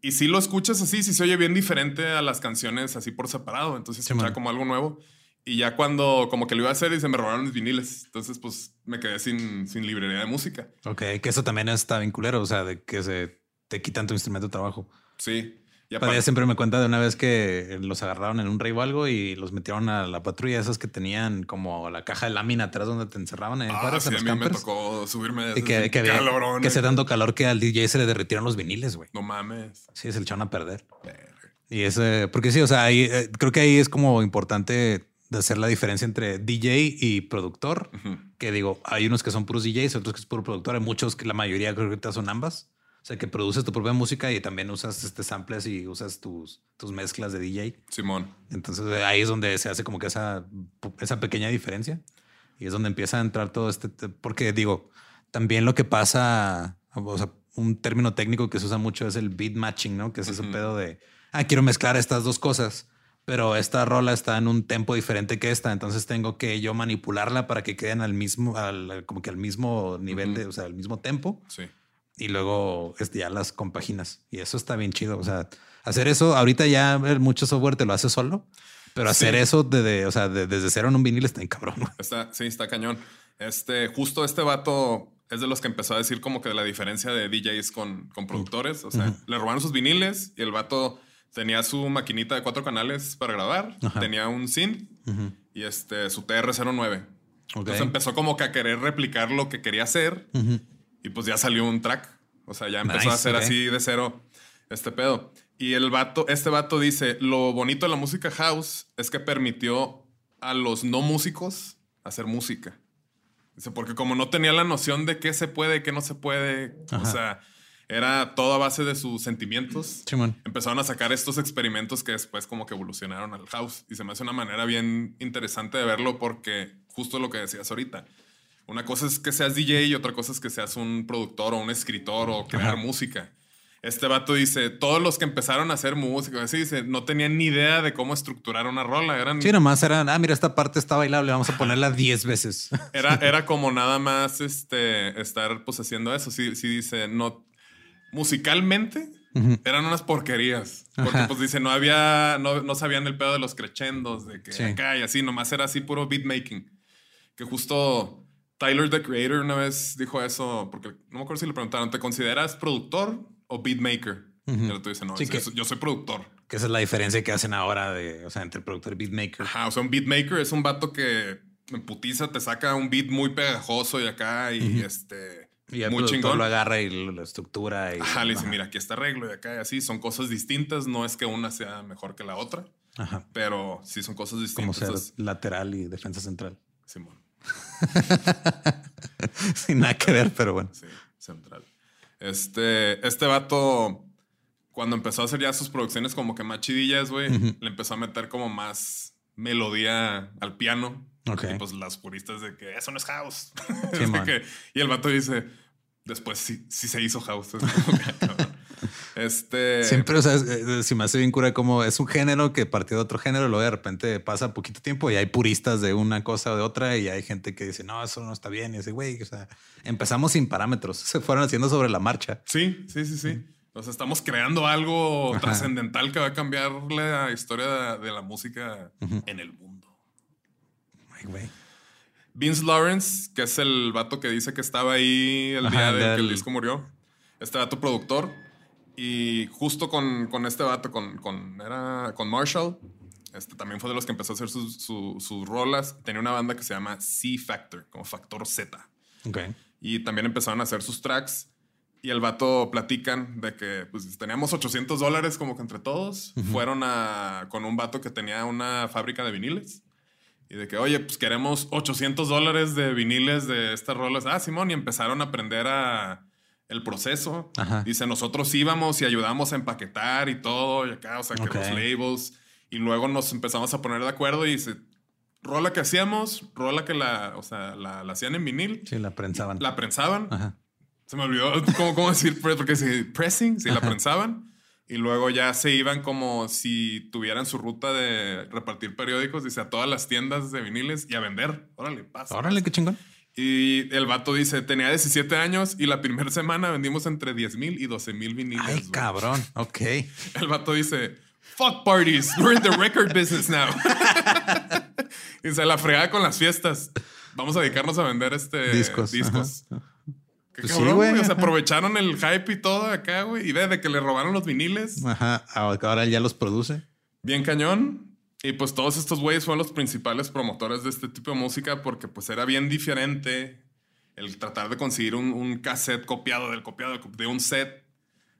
Y si lo escuchas así, sí se oye bien diferente a las canciones así por separado, entonces escuchaba como algo nuevo. Y ya cuando como que lo iba a hacer y se me robaron mis viniles, entonces pues me quedé sin, sin librería de música. Ok, que eso también está bien culero, o sea, de que se te quitan tu instrumento de trabajo. Sí. Y aparte, siempre me cuenta de una vez que los agarraron en un rey o algo y los metieron a la patrulla, esas que tenían como la caja de lámina atrás donde te encerraban en ah, sí, en a los mí me tocó subirme de Y que, que, había- que se dando calor que al DJ se le derritieron los viniles, güey. No mames. Sí, se le echaron a perder. Verga. Y ese, porque sí, o sea, ahí, eh, creo que ahí es como importante de hacer la diferencia entre DJ y productor. Que digo, hay unos que son puros DJs, otros que es puro productor. Hay muchos que la mayoría creo que son ambas. O sea, que produces tu propia música y también usas este samples y usas tus, tus mezclas de DJ. Simón. Entonces eh, ahí es donde se hace como que esa, esa pequeña diferencia. Y es donde empieza a entrar todo este, porque digo, también lo que pasa, o sea, un término técnico que se usa mucho es el beat matching, ¿no? Que es ese Ujú. pedo de, ah, quiero mezclar estas dos cosas, pero esta rola está en un tempo diferente que esta, entonces tengo que yo manipularla para que queden al mismo, al, como que al mismo nivel Ujú. de, o sea, al mismo tempo Sí. Y luego este, ya las compaginas. Y eso está bien chido. O sea, hacer eso, ahorita ya mucho software te lo hace solo, pero hacer Sí. eso de, de- o sea, de- desde cero en un vinil está en cabrón. Está, sí, está cañón. Este, justo este vato es de los que empezó a decir como que la diferencia de DJs con, con productores. O sea, Ujú. le robaron sus viniles y el vato tenía su maquinita de cuatro canales para grabar, Ajá. tenía un SIN y este, su TR-09. Ok. Entonces empezó como que a querer replicar lo que quería hacer Ujú. Y pues ya salió un track. O sea, ya empezó Nice, a hacer ok. así de cero este pedo. Y el vato, este vato dice, lo bonito de la música house es que permitió a los no músicos hacer música. Dice, porque como no tenía la noción de qué se puede, qué no se puede, o sea, era todo a base de sus sentimientos. Empezaron a sacar estos experimentos que después como que evolucionaron al house. Y se me hace una manera bien interesante de verlo porque justo lo que decías ahorita. Una cosa es que seas DJ y otra cosa es que seas un productor o un escritor o crear Ajá. música. Este vato dice, todos los que empezaron a hacer música, así dice, no tenían ni idea de cómo estructurar una rola. Eran, Sí, nomás eran, ah, mira, esta parte está bailable, vamos a ponerla 10 veces. era, era como nada más este, estar pues haciendo eso. Sí, sí dice, no, musicalmente Ujú. eran unas porquerías. Porque Ajá. pues dice, no había, no, no sabían el pedo de los crescendos, de que Sí. acá y así, nomás era así puro beatmaking. Que justo Tyler, the Creator, una vez dijo eso, porque no me acuerdo si le preguntaron, ¿te consideras productor o beatmaker? Ujú. Y el otro dice, no, Sí, yo, que- yo soy productor. que esa es la diferencia que hacen ahora de, o sea, entre el productor y beatmaker. Ajá, o sea, un beatmaker es un vato que putiza te saca un beat muy pegajoso y acá y Ujú. este... Y el muy chingón. lo agarra y lo, lo estructura. Y, Ajá, le dice, mira, aquí está arreglo y acá y así. Son cosas distintas. No es que una sea mejor que la otra, Ajá. pero sí son cosas Como distintas. ser Entonces, lateral y defensa central. Simón, Sin nada que ver, pero bueno. sí, central. Este, este vato, cuando empezó a hacer ya sus producciones como que más chidillas, güey, le empezó a meter como más melodía al piano. Ok. Y pues las puristas de que eso no es house. Sí, que- y el vato dice, después sí, sí se hizo house. Es como que, cabrón. Este... Siempre, o sea, eh, si me hace bien cura como es un género que partió de otro género, luego de repente pasa poquito tiempo y hay puristas de una cosa o de otra y hay gente que dice, no, eso no está bien. Y dice, güey, o sea, empezamos sin parámetros, se fueron haciendo sobre la marcha. Sí, sí, sí, sí. O sea, estamos creando algo trascendental que va a cambiar la historia de, la música en el mundo. Ay, güey. Vince Lawrence, que es el vato que dice que estaba ahí el Ajá, día de que el del- disco murió. Este vato productor. Y justo con, con este vato, con, con, era, con Marshall, este también fue de los que empezó a hacer sus, su- sus rolas. Tenía una banda que se llama C Factor, como Factor Z. Ok. Y también empezaron a hacer sus tracks. Y el vato platican de que pues, teníamos 800 dólares como que entre todos. Fueron a, con un vato que tenía una fábrica de viniles. Y de que, oye, pues queremos 800 dólares de viniles de estas rolas. Ah, Simón. Y empezaron a aprender a el proceso. Ajá. Dice, nosotros íbamos y ayudamos a empaquetar y todo. Y acá, o sea, que los labels. Y luego nos empezamos a poner de acuerdo y dice, rola que hacíamos, rola que la, o sea, la, la hacían en vinil, Sí, la prensaban. la prensaban. Ajá. Se me olvidó cómo, cómo decir, porque si pressing, si la prensaban. Y luego ya se iban como si tuvieran su ruta de repartir periódicos, dice, a todas las tiendas de viniles y a vender. Órale, pasa. Órale, qué chingón. Y el vato dice, tenía 17 años y la primera semana vendimos entre 10 mil y 12 mil viniles. Ay, cabrón. Ok. El vato dice, fuck parties, we're in the record business now. y se la fregaba con las fiestas. Vamos a dedicarnos a vender este Discos, discos. ajá. Qué Pues cabrón, güey, güey. O sea, aprovecharon el hype y todo acá, güey. Y ve de que le robaron los viniles. Ajá. Ahora él ya los produce. Bien cañón. Y pues todos estos güeyes fueron los principales promotores de este tipo de música porque pues era bien diferente el tratar de conseguir un, un cassette copiado del copiado de un set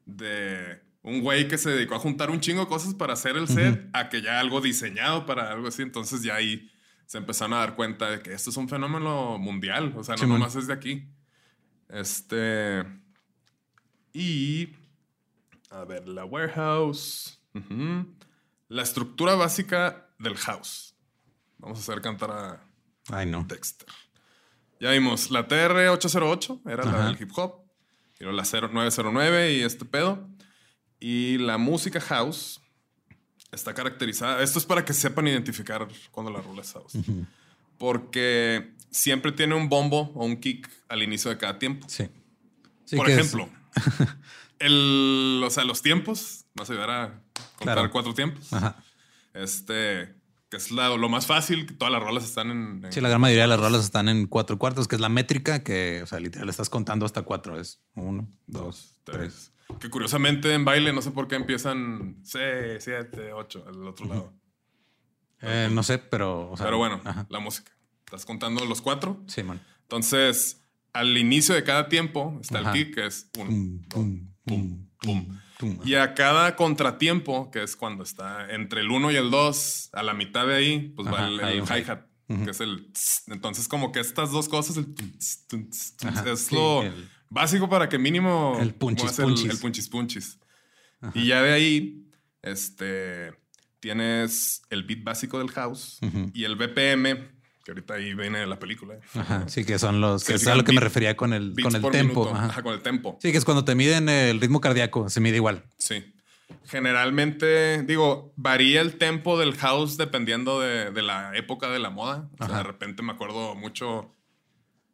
de un güey que se dedicó a juntar un chingo de cosas para hacer el set a que ya algo diseñado para algo así. Entonces ya ahí se empezaron a dar cuenta de que esto es un fenómeno mundial. O sea, no Simón. nomás es de aquí. Este... Y... A ver, la warehouse. Ujú. La estructura básica del house. Vamos a hacer cantar a Ay, no. Dexter. Ya vimos la TR-808, era la Ajá. del hip hop. Y luego la 0909 y este pedo. Y la música house está caracterizada. Esto es para que sepan identificar cuando la rola es house. Porque siempre tiene un bombo o un kick al inicio de cada tiempo. Sí. Sí, Por ejemplo, el, o sea, los tiempos. Vas a ayudar a contar Claro. cuatro tiempos. Ajá. Este, que es la- lo más fácil, que todas las rolas están en. en- Sí, la gran mayoría de las rolas están en cuatro cuartos, que es la métrica que, o sea, literal estás contando hasta cuatro. Es uno, dos, tres. Que curiosamente en baile, no sé por qué empiezan 6, 7, 8, al otro lado. Eh, no sé, pero. o sea, Pero bueno, Ajá. la música. Estás contando los cuatro. Sí, man. Entonces, al inicio de cada tiempo está Ajá. el kick, que es uno, Pum, dos, pum, pum, pum. Y a cada contratiempo, que es cuando está entre el 1 y el 2, a la mitad de ahí, pues va el, hi-hat, que es el... tss. Entonces, como que estas dos cosas, el tss, tss, Ajá, es sí, lo el- básico para que mínimo... El punchis, muevas el, punchis. el punchis punchis. Y ya de ahí, este, tienes el beat básico del house y el BPM, que ahorita ahí viene la película. Ajá, sí, que son los. Que es a lo que me beat- refería con el, con el tempo. Ajá. Ajá, con el tempo. Sí, que es cuando te miden el ritmo cardíaco, se mide igual. Sí. Generalmente, digo, varía el tempo del house dependiendo de, de la época de la moda. O sea, de repente me acuerdo mucho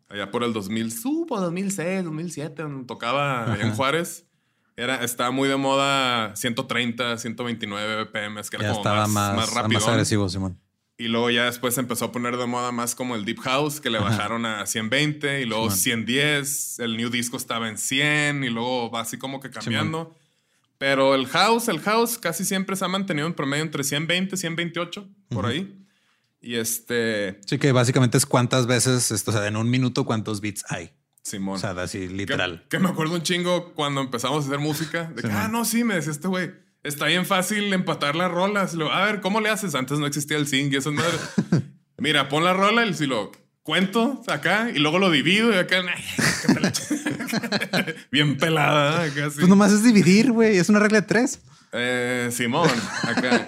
allá por el 2000, supo 2006, 2007, donde tocaba allá en Juárez. Era, estaba muy de moda 130, 129 BPM, que era Ya como estaba más, más, más más, rápido. agresivo, Simón. Y luego ya después empezó a poner de moda más como el Deep House, que le bajaron a 120 y luego Simón. 110. El New Disco estaba en 100 y luego va así como que cambiando. Pero el House, el House casi siempre se ha mantenido en promedio entre 120 y 128, por ahí. Y este, Sí, que básicamente es cuántas veces, esto, o sea, en un minuto, cuántos beats hay. Simón. O sea, así que, literal. que me acuerdo un chingo cuando empezamos a hacer música. De que, Simón. ah, no, sí, me decía este güey. Está bien fácil empatar las rolas. Luego, a ver, ¿cómo le haces? Antes no existía el sync y esas madres. Mira, pon la rola y si lo cuento acá y luego lo divido y acá. bien pelada. Acá, así. Pues nomás es dividir, güey. Es una regla de tres. Eh, Simón, acá.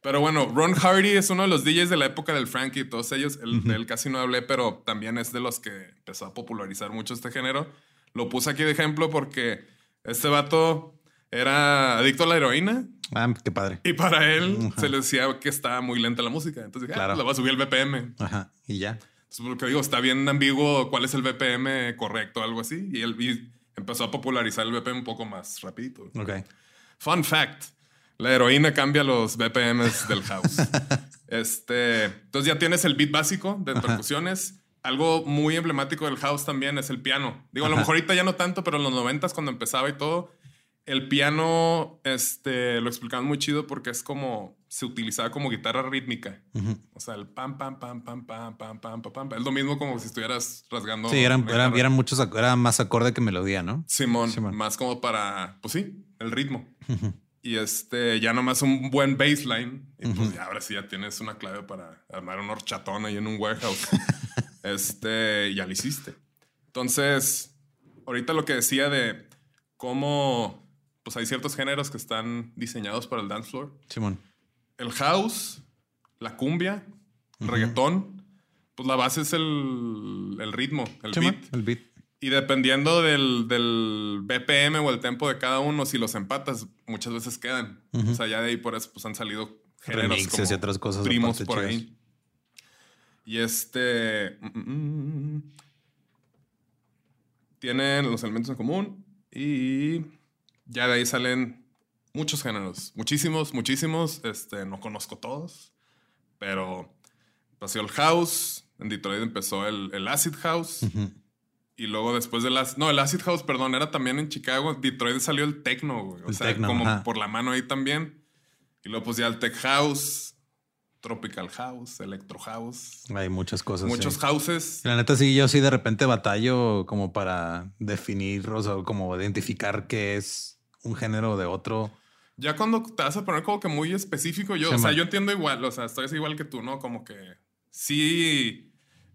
pero bueno, Ron Hardy es uno de los DJs de la época del Frankie y todos ellos. El, De él casi no hablé, pero también es de los que empezó a popularizar mucho este género. Lo puse aquí de ejemplo porque este vato era adicto a la heroína Ah, qué padre. y para él se le decía que estaba muy lenta la música. Entonces, dije, Claro. ah, voy a subir el BPM. Ajá. Y ya. Entonces, lo que digo, está bien ambiguo cuál es el BPM correcto, algo así. Y él y empezó a popularizar el BPM un poco más rapidito. Ok. Fun fact. La heroína cambia los BPMs del house. este, entonces ya tienes el beat básico de percusiones. Algo muy emblemático del house también es el piano. Digo, a lo Ajá. mejor ahorita ya no tanto, pero en los noventas cuando empezaba y todo, el piano este, lo explicaban muy chido porque es como, se utilizaba como guitarra rítmica. O sea, el pam, pam, pam, pam, pam, pam, pam, pam, pam. Es lo mismo como si estuvieras rasgando. Sí, eran, eran, eran muchos, era más acorde que melodía, ¿no? Simón, Simón. más como para, pues sí, el ritmo. Y este, ya nomás un buen baseline. Y pues ya ahora sí ya tienes una clave para armar un horchatón ahí en un warehouse. este, ya lo hiciste. Entonces, ahorita lo que decía de cómo, pues hay ciertos géneros que están diseñados para el dance floor. Simón. el house, la cumbia, reggaetón, pues la base es el, el ritmo, el beat. el beat. Y dependiendo del, del BPM o el tempo de cada uno, si los empatas, muchas veces quedan. O sea, ya de ahí por eso pues, han salido géneros Remixes como y otras cosas primos por ahí. Y este... mm, mm, mm, tienen los elementos en común y ya de ahí salen muchos géneros. Muchísimos, muchísimos. Este, no conozco todos, pero pasó el house. En Detroit empezó el, el acid house. Ujú. Y luego después del acid... No, el acid house, perdón, era también en Chicago. Detroit salió el techno, güey. O El sea, techno, como ajá. por la mano ahí también. Y luego pues ya el tech house, tropical house, electro house. Hay muchas cosas. Muchos sí. houses. La neta, sí, yo sí de repente batallo como para definir, o sea, como identificar qué es un género de otro. Ya cuando te vas a poner como que muy específico, yo, Sí, o sea, man. yo entiendo igual, o sea, estoy igual que tú, ¿no? Como que sí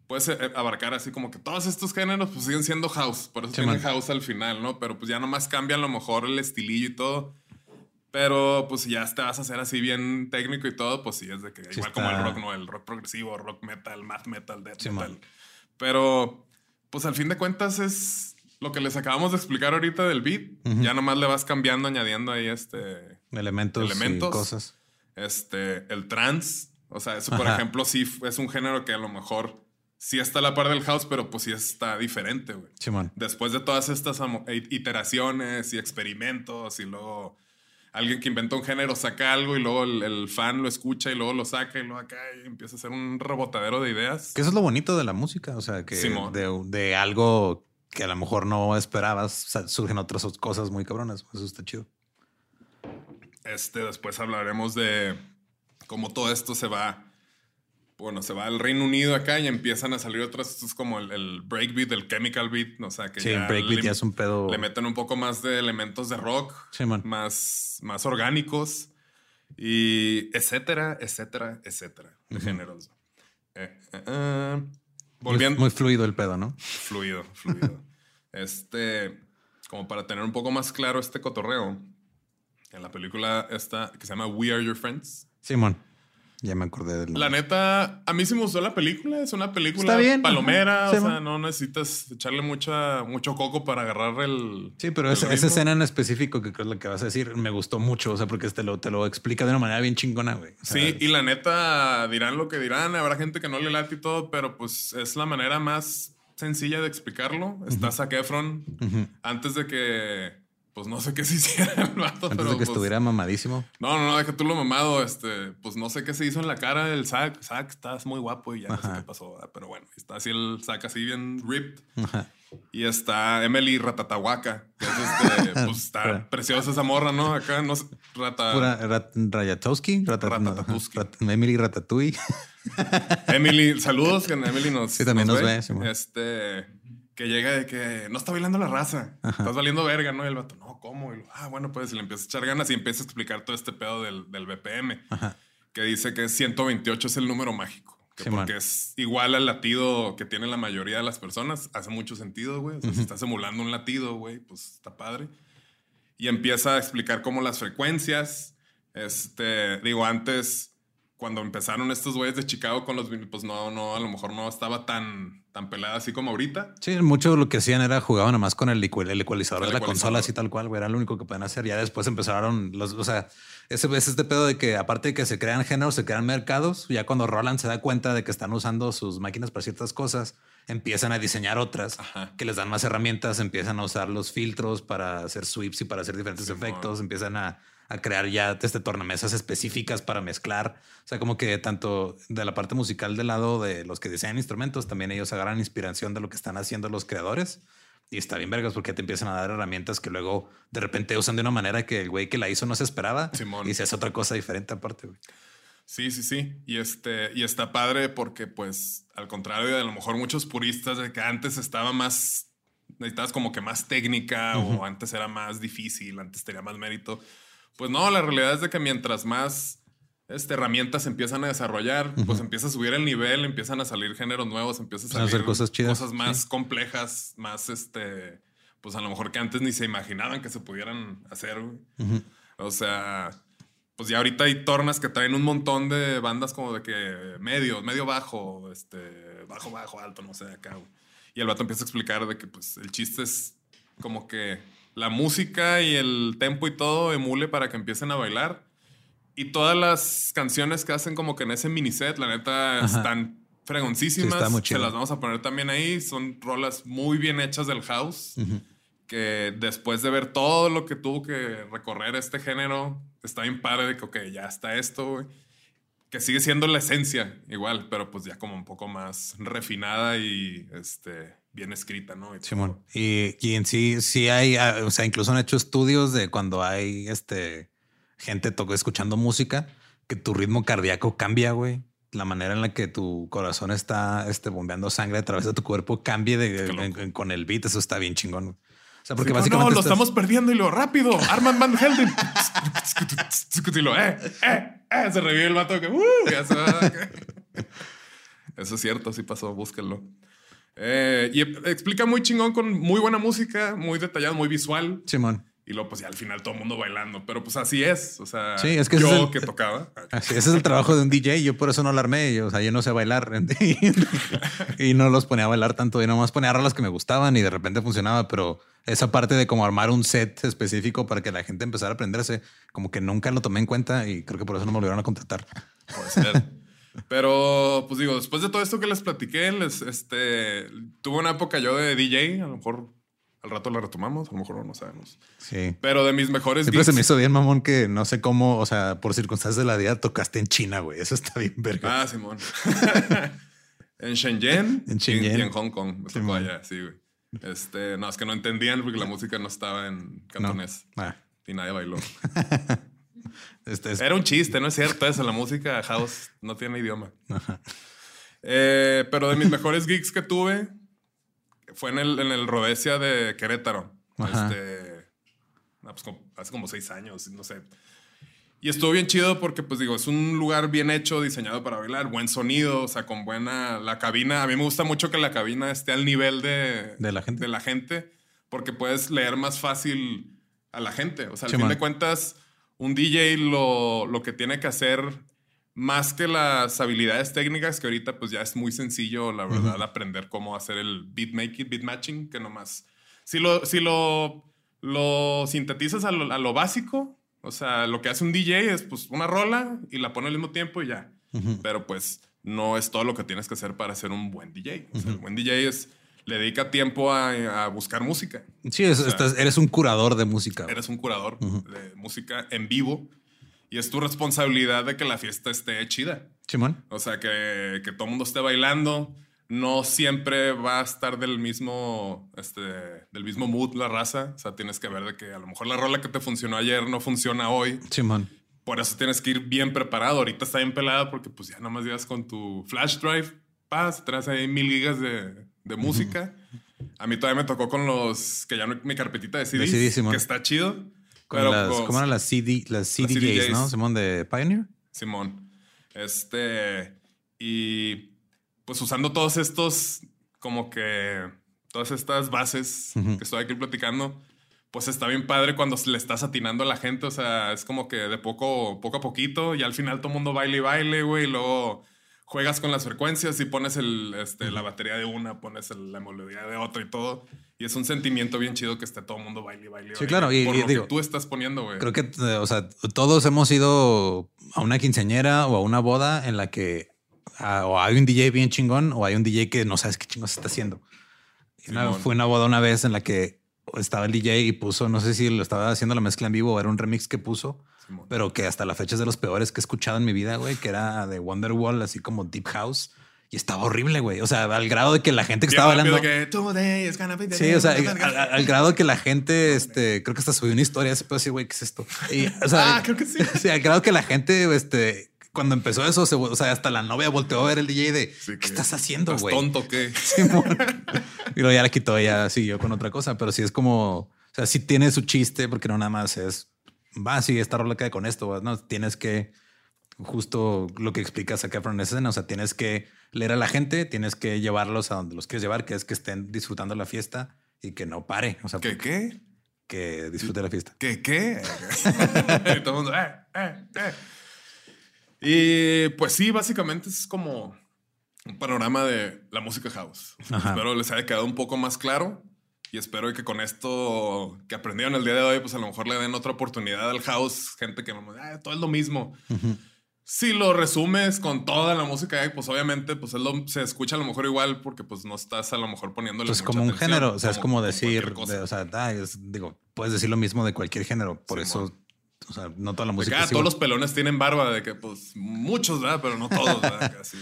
puedes eh, abarcar así como que todos estos géneros pues siguen siendo house, por eso Sí, tienen man. house al final, ¿no? Pero pues ya nomás cambia a lo mejor el estilillo y todo. Pero pues si ya te vas a hacer así bien técnico y todo, pues sí, es de que Sí igual como el está- rock, ¿no? El rock progresivo, rock metal, math metal, death metal. man. Pero pues al fin de cuentas es lo que les acabamos de explicar ahorita del beat. Ujú. Ya nomás le vas cambiando, añadiendo ahí este Elementos, Elementos. y cosas. este, el trance. O sea, eso, por Ajá. ejemplo, sí es un género que a lo mejor sí está a la par del house, pero pues sí está diferente, güey. Después de todas estas i- iteraciones y experimentos y luego alguien que inventa un género saca algo y luego el, el fan lo escucha y luego lo saca y luego acá y empieza a ser un rebotadero de ideas. Que eso es lo bonito de la música, o sea, que de algo que a lo mejor no esperabas, surgen otras cosas muy cabronas. Eso está chido. Este, después hablaremos de cómo todo esto se va. Bueno, se va al Reino Unido acá y empiezan a salir otras. Esto es como el, el breakbeat, el chemical beat. O sea, que Sí, ya el breakbeat le, ya es un pedo. le meten un poco más de elementos de rock, Simón. más, más orgánicos y etcétera, etcétera, etcétera, de géneros. Eh, eh, eh. Muy, Volviendo. muy fluido el pedo, ¿no? Fluido, fluido. Este, como para tener un poco más claro este cotorreo, en la película esta que se llama We Are Your Friends. Simón. Ya me acordé del La nombre. neta, a mí sí me gustó la película. Es una película bien, palomera. Sí, o sea, no necesitas echarle mucha, mucho coco para agarrar el. Sí, pero el esa, esa escena en específico que creo es lo que vas a decir, me gustó mucho, o sea, porque te lo, te lo explica de una manera bien chingona, güey. O sea, Sí, y la neta dirán lo que dirán, habrá gente que no le late y todo, pero pues es la manera más sencilla de explicarlo. Está Zac Efron Ujú. antes de que, pues no sé qué se hiciera el vato, Antes pero de que pues, estuviera mamadísimo. No, no, no, deja tú lo mamado, este, pues no sé qué se hizo en la cara del Zac. Zac, estás muy guapo y ya no sé qué pasó, pero bueno, está así el Zac así bien ripped. Ajá. Y está Emily Ratatahuaca, que es este, pues está preciosa esa morra, ¿no? Acá, no sé, Rata... Pura Rat- Rayatowski, Rata- Ratatouski. Rat- Emily Ratatouille. Emily, saludos, que Emily nos, Sí, también nos ve, Simón. este, que llega de que no está bailando la raza, estás valiendo verga, ¿no? Y el vato, no, ¿cómo? Y lo, ah, bueno, pues y le empieza a echar ganas y empieza a explicar todo este pedo del, del BPM, Ajá. que dice que 128 es el número mágico. Simón. porque es igual al latido que tiene la mayoría de las personas. Hace mucho sentido, güey. O sea, si estás emulando un latido, güey, pues está padre. Y empieza a explicar cómo las frecuencias, este, digo, antes, cuando empezaron estos güeyes de Chicago con los pues no, no, a lo mejor no estaba tan, tan pelada así como ahorita. Sí, mucho lo que hacían era jugaban nomás con el, el ecualizador El de la ecualizador. consola, así tal cual, güey. Era lo único que podían hacer. Ya después empezaron los, o sea, ese es este pedo de que aparte de que se crean géneros, se crean mercados. Ya cuando Roland se da cuenta de que están usando sus máquinas para ciertas cosas, empiezan a diseñar otras Ajá. que les dan más herramientas, empiezan a usar los filtros para hacer sweeps y para hacer diferentes efectos, empiezan a, a crear ya este tornamesas específicas para mezclar. O sea, como que tanto de la parte musical del lado de los que diseñan instrumentos, también ellos agarran inspiración de lo que están haciendo los creadores. Y está bien vergas porque te empiezan a dar herramientas que luego de repente usan de una manera que el güey que la hizo no se esperaba Simón. y se hace otra cosa diferente aparte. Güey. Sí, sí, sí. Y este, y está padre porque, pues, al contrario de a lo mejor muchos puristas de que antes estaba más, necesitabas como que más técnica o antes era más difícil, antes tenía más mérito. Pues no, la realidad es de que mientras más este, herramientas empiezan a desarrollar, pues empieza a subir el nivel, empiezan a salir géneros nuevos, empiezan a salir hacer cosas chidas, cosas más sí. complejas, más este, pues a lo mejor que antes ni se imaginaban que se pudieran hacer. güey. O sea, pues ya ahorita hay tornas que traen un montón de bandas como de que medio, medio bajo, este, bajo, bajo, alto, no sé, acá, güey. Y el vato empieza a explicar de que pues el chiste es como que la música y el tempo y todo emule para que empiecen a bailar. Y todas las canciones que hacen como que en ese mini set, la neta, Ajá. están fregoncísimas. Sí, Se las vamos a poner también ahí. Son rolas muy bien hechas del house. Ujú. Que después de ver todo lo que tuvo que recorrer este género, está bien padre de que, ok, ya está esto, güey. Que sigue siendo la esencia igual, pero pues ya como un poco más refinada y este, bien escrita, ¿no? Y. Simón. Y, y en sí, sí hay, ah, o sea, incluso han hecho estudios de cuando hay este gente toco, escuchando música, que tu ritmo cardíaco cambia, güey. La manera en la que tu corazón está este, bombeando sangre a través de tu cuerpo cambie de, Qué loco. en- en- con el beat. Eso está bien chingón. güey. O sea, porque Sí, básicamente. no, lo estás- estamos perdiendo y lo rápido. Arman Van Helden. y lo, eh, eh, eh. Se revive el vato que, uh. Eso es cierto, sí pasó, búsquenlo. Eh, y explica muy chingón con muy buena música, muy detallado, muy visual. Simón. Y luego, pues ya al final todo el mundo bailando. Pero pues así es. O sea, Sí, es que ese yo es el- que tocaba. Así, ese es el trabajo de un DJ. Yo por eso no alarmé. Yo, o sea, yo no sé bailar y no los ponía a bailar tanto. Y nomás ponía rolas que me gustaban y de repente funcionaba. Pero esa parte de como armar un set específico para que la gente empezara a aprenderse, como que nunca lo tomé en cuenta y creo que por eso no me volvieron a contratar. Puede ser. Pero, pues digo, después de todo esto que les platiqué, les, este, tuve una época yo de DJ, a lo mejor al rato la retomamos, a lo mejor no, no sabemos. Sí. Pero de mis mejores Siempre se me gigs- hizo bien, mamón, que no sé cómo, o sea, por circunstancias de la vida tocaste en China, güey. Eso está bien verga. Ah, Simón. en Shenzhen, En Shenzhen. Y, en Hong Kong. Me tocó allá, sí, güey. Este, no, es que no entendían porque la música no estaba en cantonés Ah, y nadie bailó. este es- Era un chiste, no es cierto eso. La música house no tiene idioma. Eh, pero de mis mejores gigs que tuve fue en el, en el Rodesia de Querétaro. Ajá. Este, no, pues como- hace como seis años, no sé. Y estuvo bien chido porque, pues digo, es un lugar bien hecho, diseñado para bailar, buen sonido, o sea, con buena. La cabina, a mí me gusta mucho que la cabina esté al nivel de, De la gente. de la gente, porque puedes leer más fácil a la gente. O sea, al Sí, fin man. de cuentas, un DJ lo, lo que tiene que hacer, más que las habilidades técnicas, que ahorita pues ya es muy sencillo, la verdad, aprender cómo hacer el beat making, beat matching, que nomás. Si lo, si lo, lo sintetizas a lo, a lo básico, o sea, lo que hace un DJ es pues una rola y la pone al mismo tiempo y ya. Ujú. Pero pues no es todo lo que tienes que hacer para ser un buen DJ. O sea, el buen DJ es, le dedica tiempo a, a buscar música. Sí, es- O sea, estás- eres un curador de música. Eres un curador de música en vivo y es tu responsabilidad de que la fiesta esté chida. Simón. O sea, que, que todo el mundo esté bailando. No siempre va a estar del mismo, este, del mismo mood la raza. O sea, tienes que ver de que a lo mejor la rola que te funcionó ayer no funciona hoy. Simón. Por eso tienes que ir bien preparado. Ahorita está bien pelada porque pues ya nomás llegas con tu flash drive, paz, traes ahí mil gigas de, de música. A mí todavía me tocó con los, que ya no mi carpetita de CDs, que está chido. Pero, las, pues, ¿Cómo eran las CD, las CDJs, no? CDJs. Simón de Pioneer. Simón. Este, y pues usando todos estos, como que, todas estas bases que estoy aquí platicando, pues está bien padre cuando le estás atinando a la gente. O sea, es como que de poco, poco a poquito y al final todo el mundo baile y baile, güey. Y luego juegas con las frecuencias y pones el, este, la batería de una, pones el- la melodía de otra y todo. Y es un sentimiento bien chido que esté todo el mundo baile baile. Sí, baile claro, y- por y lo digo, que tú estás poniendo, güey. Creo que, eh, o sea, todos hemos ido a una quinceañera o a una boda en la que o hay un DJ bien chingón o hay un DJ que no sabes qué chingos está haciendo. Una- fue una boda una vez en la que estaba el DJ y puso, no sé si lo estaba haciendo la mezcla en vivo o era un remix que puso. Pero que hasta la fecha es de los peores que he escuchado en mi vida, güey, que era de Wonderwall, así como Deep House. Y estaba horrible, güey. O sea, al grado de que la gente que Bien estaba rápido bailando... que, "Today is gonna be the Sí, o sea, al, verga". al- grado de que la gente, este, creo que hasta subí una historia, se puede decir, güey, ¿qué es esto? Y, o sea, Ah, creo que sí. Sí, al grado que la gente, este, cuando empezó eso, se, o sea, hasta la novia volteó a ver el DJ de, Sí, ¿qué que, estás haciendo, ¿Estás güey? tonto que Simón. y luego ya la quitó, ya siguió con otra cosa, pero sí es como, o sea, sí tiene su chiste, porque no nada más es, va, sí, esta rola queda con esto, no, tienes que, justo lo que explicas acá en escena, o sea, tienes que leer a la gente, tienes que llevarlos a donde los quieres llevar, que es que estén disfrutando la fiesta y que no pare, o sea, ¿Qué qué? que disfrute la fiesta. ¿Qué? ¿Qué? y todo el mundo, eh, eh, eh. Y pues sí, básicamente es como un panorama de la música house. Ajá. Espero les haya quedado un poco más claro y espero que con esto que aprendieron el día de hoy, pues a lo mejor le den otra oportunidad al house, gente que ah, todo es lo mismo. Si lo resumes con toda la música, pues obviamente pues es lo- se escucha a lo mejor igual porque pues no estás a lo mejor poniéndole Pues mucha como un atención, género, o sea, es como decir, de- o sea, ah, es- digo, puedes decir lo mismo de cualquier género, por Simón. eso, o sea, no toda la música ah, es todos los pelones tienen barba, de que pues muchos, ¿verdad? Pero no todos, ¿verdad? Casi.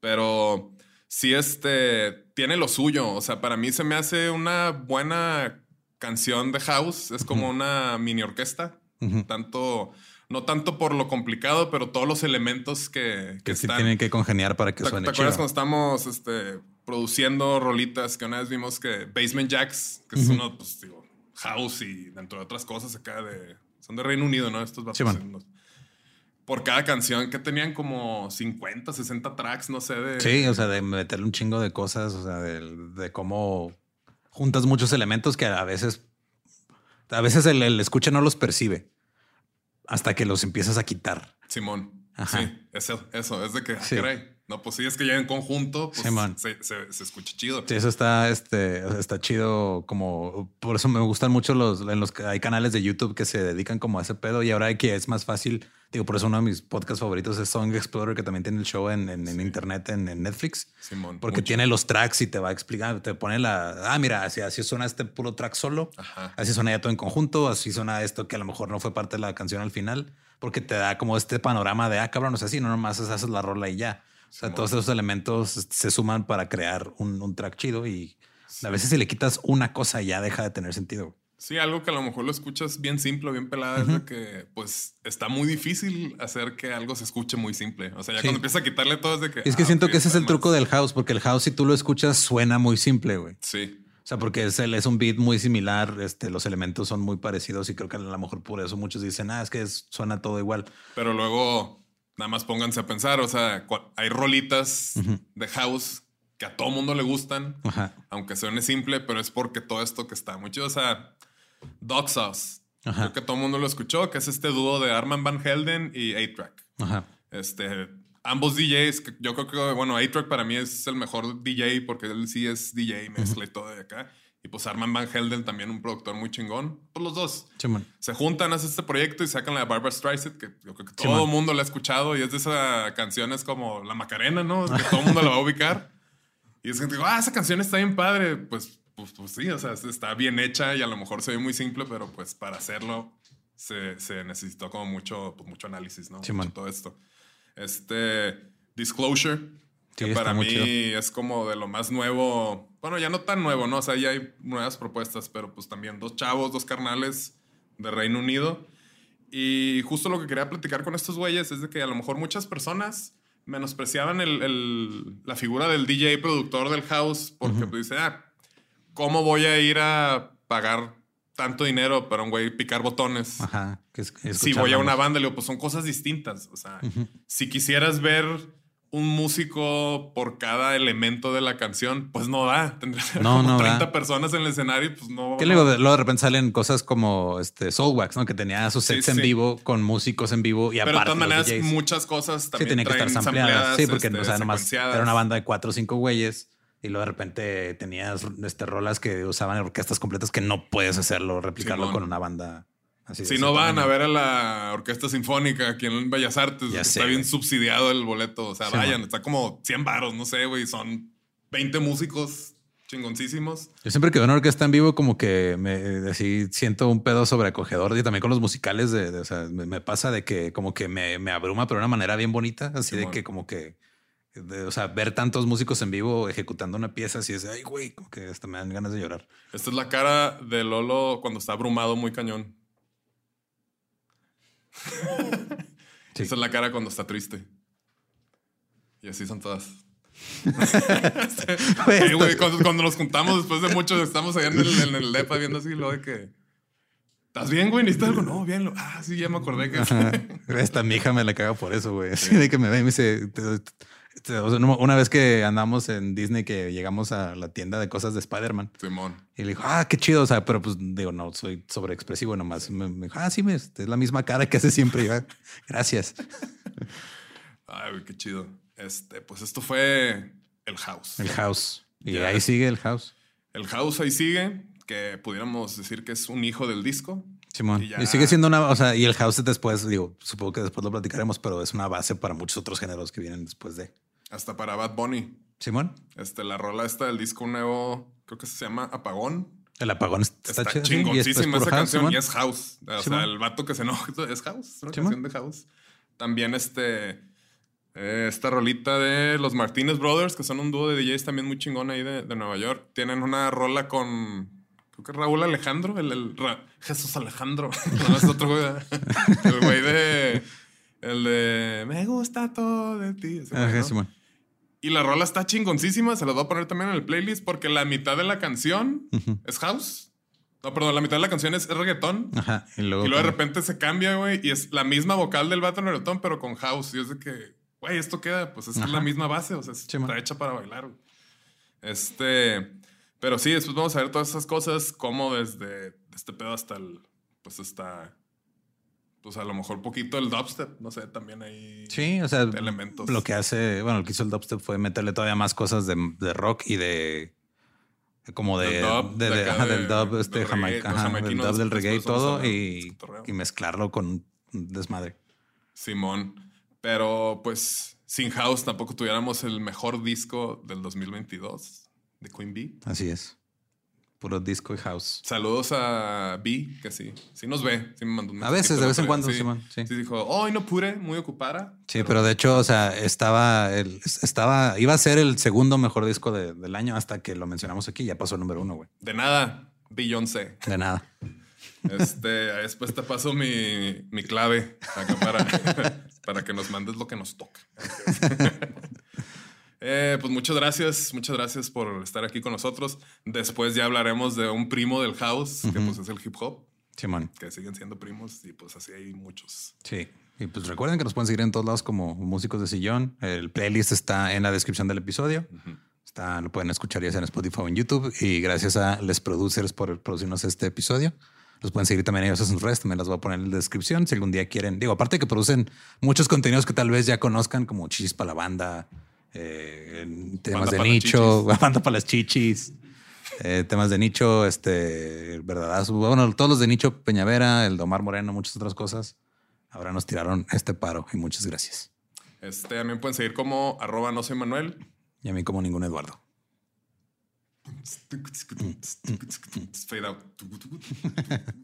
Pero sí, este, tiene lo suyo. O sea, para mí se me hace una buena canción de house. Es como una mini orquesta. Tanto, no tanto por lo complicado, pero todos los elementos que, que que sí están. tienen que congeniar para que ¿Te, suene te acuerdas chido. cuando estamos este, produciendo rolitas que una vez vimos que Basement Jacks, que es uno, pues digo, house y dentro de otras cosas acá de. Son de Reino Unido, ¿no? Estos vatos. Sí, Por cada canción que tenían como 50, 60 tracks, no sé, de. Sí, o sea, de meterle un chingo de cosas, o sea, de, de cómo juntas muchos elementos que a veces, a veces el, el escucha no los percibe hasta que los empiezas a quitar. Simón. Ajá. Sí, eso, eso, es de que, ah, Sí. caray. No, pues sí, es que ya en conjunto, pues Simón. se, se, se escucha chido. Sí, eso está, este, está chido como, por eso me gustan mucho los, en los que hay canales de YouTube que se dedican como a ese pedo y ahora que es más fácil, digo, por eso uno de mis podcasts favoritos es Song Explorer, que también tiene el show en, en- en internet, en, en Netflix. Simón. Porque mucho. tiene los tracks y te va a explicar, te pone la, ah, mira, así, así suena este puro track solo, Ajá. así suena ya todo en conjunto, así suena esto que a lo mejor no fue parte de la canción al final, porque te da como este panorama de, ah, cabrón, o sea, así, no nomás haces la rola y ya. O sea, Simón. todos esos elementos se suman para crear un, un track chido y a veces si le quitas una cosa ya deja de tener sentido. Sí, algo que a lo mejor lo escuchas bien simple, bien pelada, es de que pues está muy difícil hacer que algo se escuche muy simple. O sea, ya Sí. cuando empieza a quitarle todo es de que... Y es que ah, siento que ese es el truco del house, porque el house si tú lo escuchas suena muy simple, güey. Sí, O sea, porque es, es un beat muy similar, este, los elementos son muy parecidos y creo que a lo mejor por eso muchos dicen, ah, es que es- suena todo igual. pero luego nada más pónganse a pensar, o sea, hay rolitas de house que a todo mundo le gustan, Ajá. aunque suene simple, pero es porque todo esto que está muy chido, o sea, Dog Sauce. Ajá. Creo que todo el mundo lo escuchó, que es este dúo de Arman Van Helden y A-Track. Ajá. Este, ambos DJs, yo creo que, bueno, A-Track para mí es el mejor DJ porque él sí es DJ, mezcla y todo de acá. Y pues Arman Van Helden también un productor muy chingón. Pues los dos se juntan, hacen este proyecto y sacan la de Barbara Streisand, que yo creo que todo el mundo la ha escuchado y es de esa canción, es como La Macarena, ¿no? Que todo el mundo la va a ubicar. Y es que digo, ah, esa canción está bien padre. Pues, pues, pues sí, o sea, está bien hecha y a lo mejor se ve muy simple, pero pues para hacerlo se, se necesitó como mucho, pues, mucho análisis, ¿no? Sí, Mucho todo esto. Este Disclosure, Sí, que para mí chido. es como de lo más nuevo. Bueno, ya no tan nuevo, ¿no? O sea, ya hay nuevas propuestas, pero pues también dos chavos, dos carnales de Reino Unido. Y justo lo que quería platicar con estos güeyes es de que a lo mejor muchas personas menospreciaban el- el- la figura del DJ productor del house porque pues, dice, ah, ¿cómo voy a ir a pagar tanto dinero para un güey picar botones? Ajá. Que si voy a una banda, le digo, pues son cosas distintas. O sea, si quisieras ver un músico por cada elemento de la canción, pues no da. Tendría No, como no 30 da. personas en el escenario, pues no. Que luego, de- luego de repente salen cosas como este Soulwax, ¿no? Que tenía sus Sí, sets en sí. vivo con músicos en vivo y Pero de aparte todas maneras, DJs. muchas cosas Sí, también tenían que estar sampleadas. Sí, porque este, o sea, nomás era una banda de cuatro o cinco güeyes y luego de repente tenías este, rolas que usaban orquestas completas que no puedes hacerlo, replicarlo con una banda así. Si no van a ver a la Orquesta Sinfónica aquí en Bellas Artes, Ya está sé, bien güey. subsidiado el boleto. O sea, Sí, vayan, man. está como 100 varos, no sé, güey. Son 20 músicos chingoncísimos. Yo siempre que veo una orquesta en vivo, como que me así siento un pedo sobreacogedor y también con los musicales. De, de- o sea, me, me pasa de que como que me, me abruma, pero de una manera bien bonita. Así de que como que, de- o sea, ver tantos músicos en vivo ejecutando una pieza, así es, ay, güey, como que hasta me dan ganas de llorar. Esta es la cara de Lolo cuando está abrumado muy cañón. Sí. Esa es la cara cuando está triste. Y así son todas. Sí, güey, cuando, cuando nos juntamos después de mucho, estamos allá en el, en el DEPA viendo así lo de que. ¿Estás bien, güey? ¿Necesitas algo? No, bien. Lo- Ah, sí, ya me acordé que. Esta mi hija me la caga por eso, güey. Así de que me ve y me dice, "Te- Este, una vez que andamos en Disney, que llegamos a la tienda de cosas de Spider-Man, Simón. y le dijo, ah, qué chido. O sea, pero pues digo, no soy sobreexpresivo nomás. Me, me dijo, ah, sí, me, es la misma cara que hace siempre. Y yo, "Ah, gracias. Ay, qué chido. Este, pues esto fue el house. El house. Y ahí sigue el house. El house ahí sigue, que pudiéramos decir que es un hijo del disco. Simón. Y Y, sigue siendo una, o sea, y el house después, digo, supongo que después lo platicaremos, pero es una base para muchos otros géneros que vienen después de. Hasta para Bad Bunny. Simón, Este, la rola esta del disco nuevo, creo que se llama Apagón. el apagón está, Está, chido, sí, y es- es chingoncísima puro esa house, canción Simón. y es house. O Simón. sea, el vato que se enoja es house, es una Simón. canción de house. También este, eh, esta rolita de los Martínez Brothers, que son un dúo de DJs también muy chingón ahí de, de Nueva York. Tienen una rola con, creo que Raúl Alejandro, el, el Ra- Jesús Alejandro. no, es otro güey. El güey de, el de, me gusta todo de ti. Ajá, ¿no? Simón. Y la rola está chingoncísima, se las voy a poner también en el playlist porque la mitad de la canción es house. No, perdón, la mitad de la canción es reggaetón. Ajá. Y luego, Y luego de repente se cambia, güey, y es la misma vocal del vato en reggaetón, pero con house. Y es de que, güey, esto queda, pues es Ajá. la misma base, o sea, está hecha para bailar, güey. Este, pero sí, después vamos a ver todas esas cosas, como desde este pedo hasta el, pues hasta, pues a lo mejor poquito el dubstep, no sé, también ahí. Sí, o sea, elementos. lo que hace, bueno, lo que hizo el dubstep fue meterle todavía más cosas de, de rock y de como de, Del dub, de- de ajá, de- del dub del este jamaica, ajá, del dub del después reggae y a todo y, cotorreo. y mezclarlo con desmadre. Simón. Pero pues sin House tampoco tuviéramos el mejor disco del 2022 de Queen Bee. Así es. Puro disco y house. Saludos a Bee, que sí, sí nos ve, sí me mandó un A veces, de vez en cuando, día, Simón, sí. Sí, dijo, hoy no pude, muy ocupada. Sí, pero de hecho, o sea, estaba, el, estaba, iba a ser el segundo mejor disco de- del año hasta que lo mencionamos aquí. Ya pasó el número uno, güey. De nada, Beyoncé. De nada. Este, después te paso mi, mi clave acá para, para que nos mandes lo que nos toca. Eh, pues muchas gracias, muchas gracias por estar aquí con nosotros. Después ya hablaremos de un primo del house, que pues es el hip hop, Simón. que siguen siendo primos y pues así hay muchos. Sí. Y pues recuerden que nos pueden seguir en todos lados como músicos de sillón. El playlist está en la descripción del episodio. Está, lo pueden escuchar ya sea en Spotify o en YouTube. Y gracias a Les Producers por producirnos este episodio. Los pueden seguir también ellos en sus redes. También las voy a poner en la descripción. Si algún día quieren, digo, aparte que producen muchos contenidos que tal vez ya conozcan, como Chichis para la banda, eh, en temas Banda de nicho, banda para las chichis. eh, temas de nicho, este, verdadazo. Bueno, todos los de nicho, Peñavera, el Omar Moreno, muchas otras cosas. Ahora nos tiraron este paro y muchas gracias. Este, también pueden seguir como arroba no soy Manuel. Y a mí como ningún Eduardo. Fade out.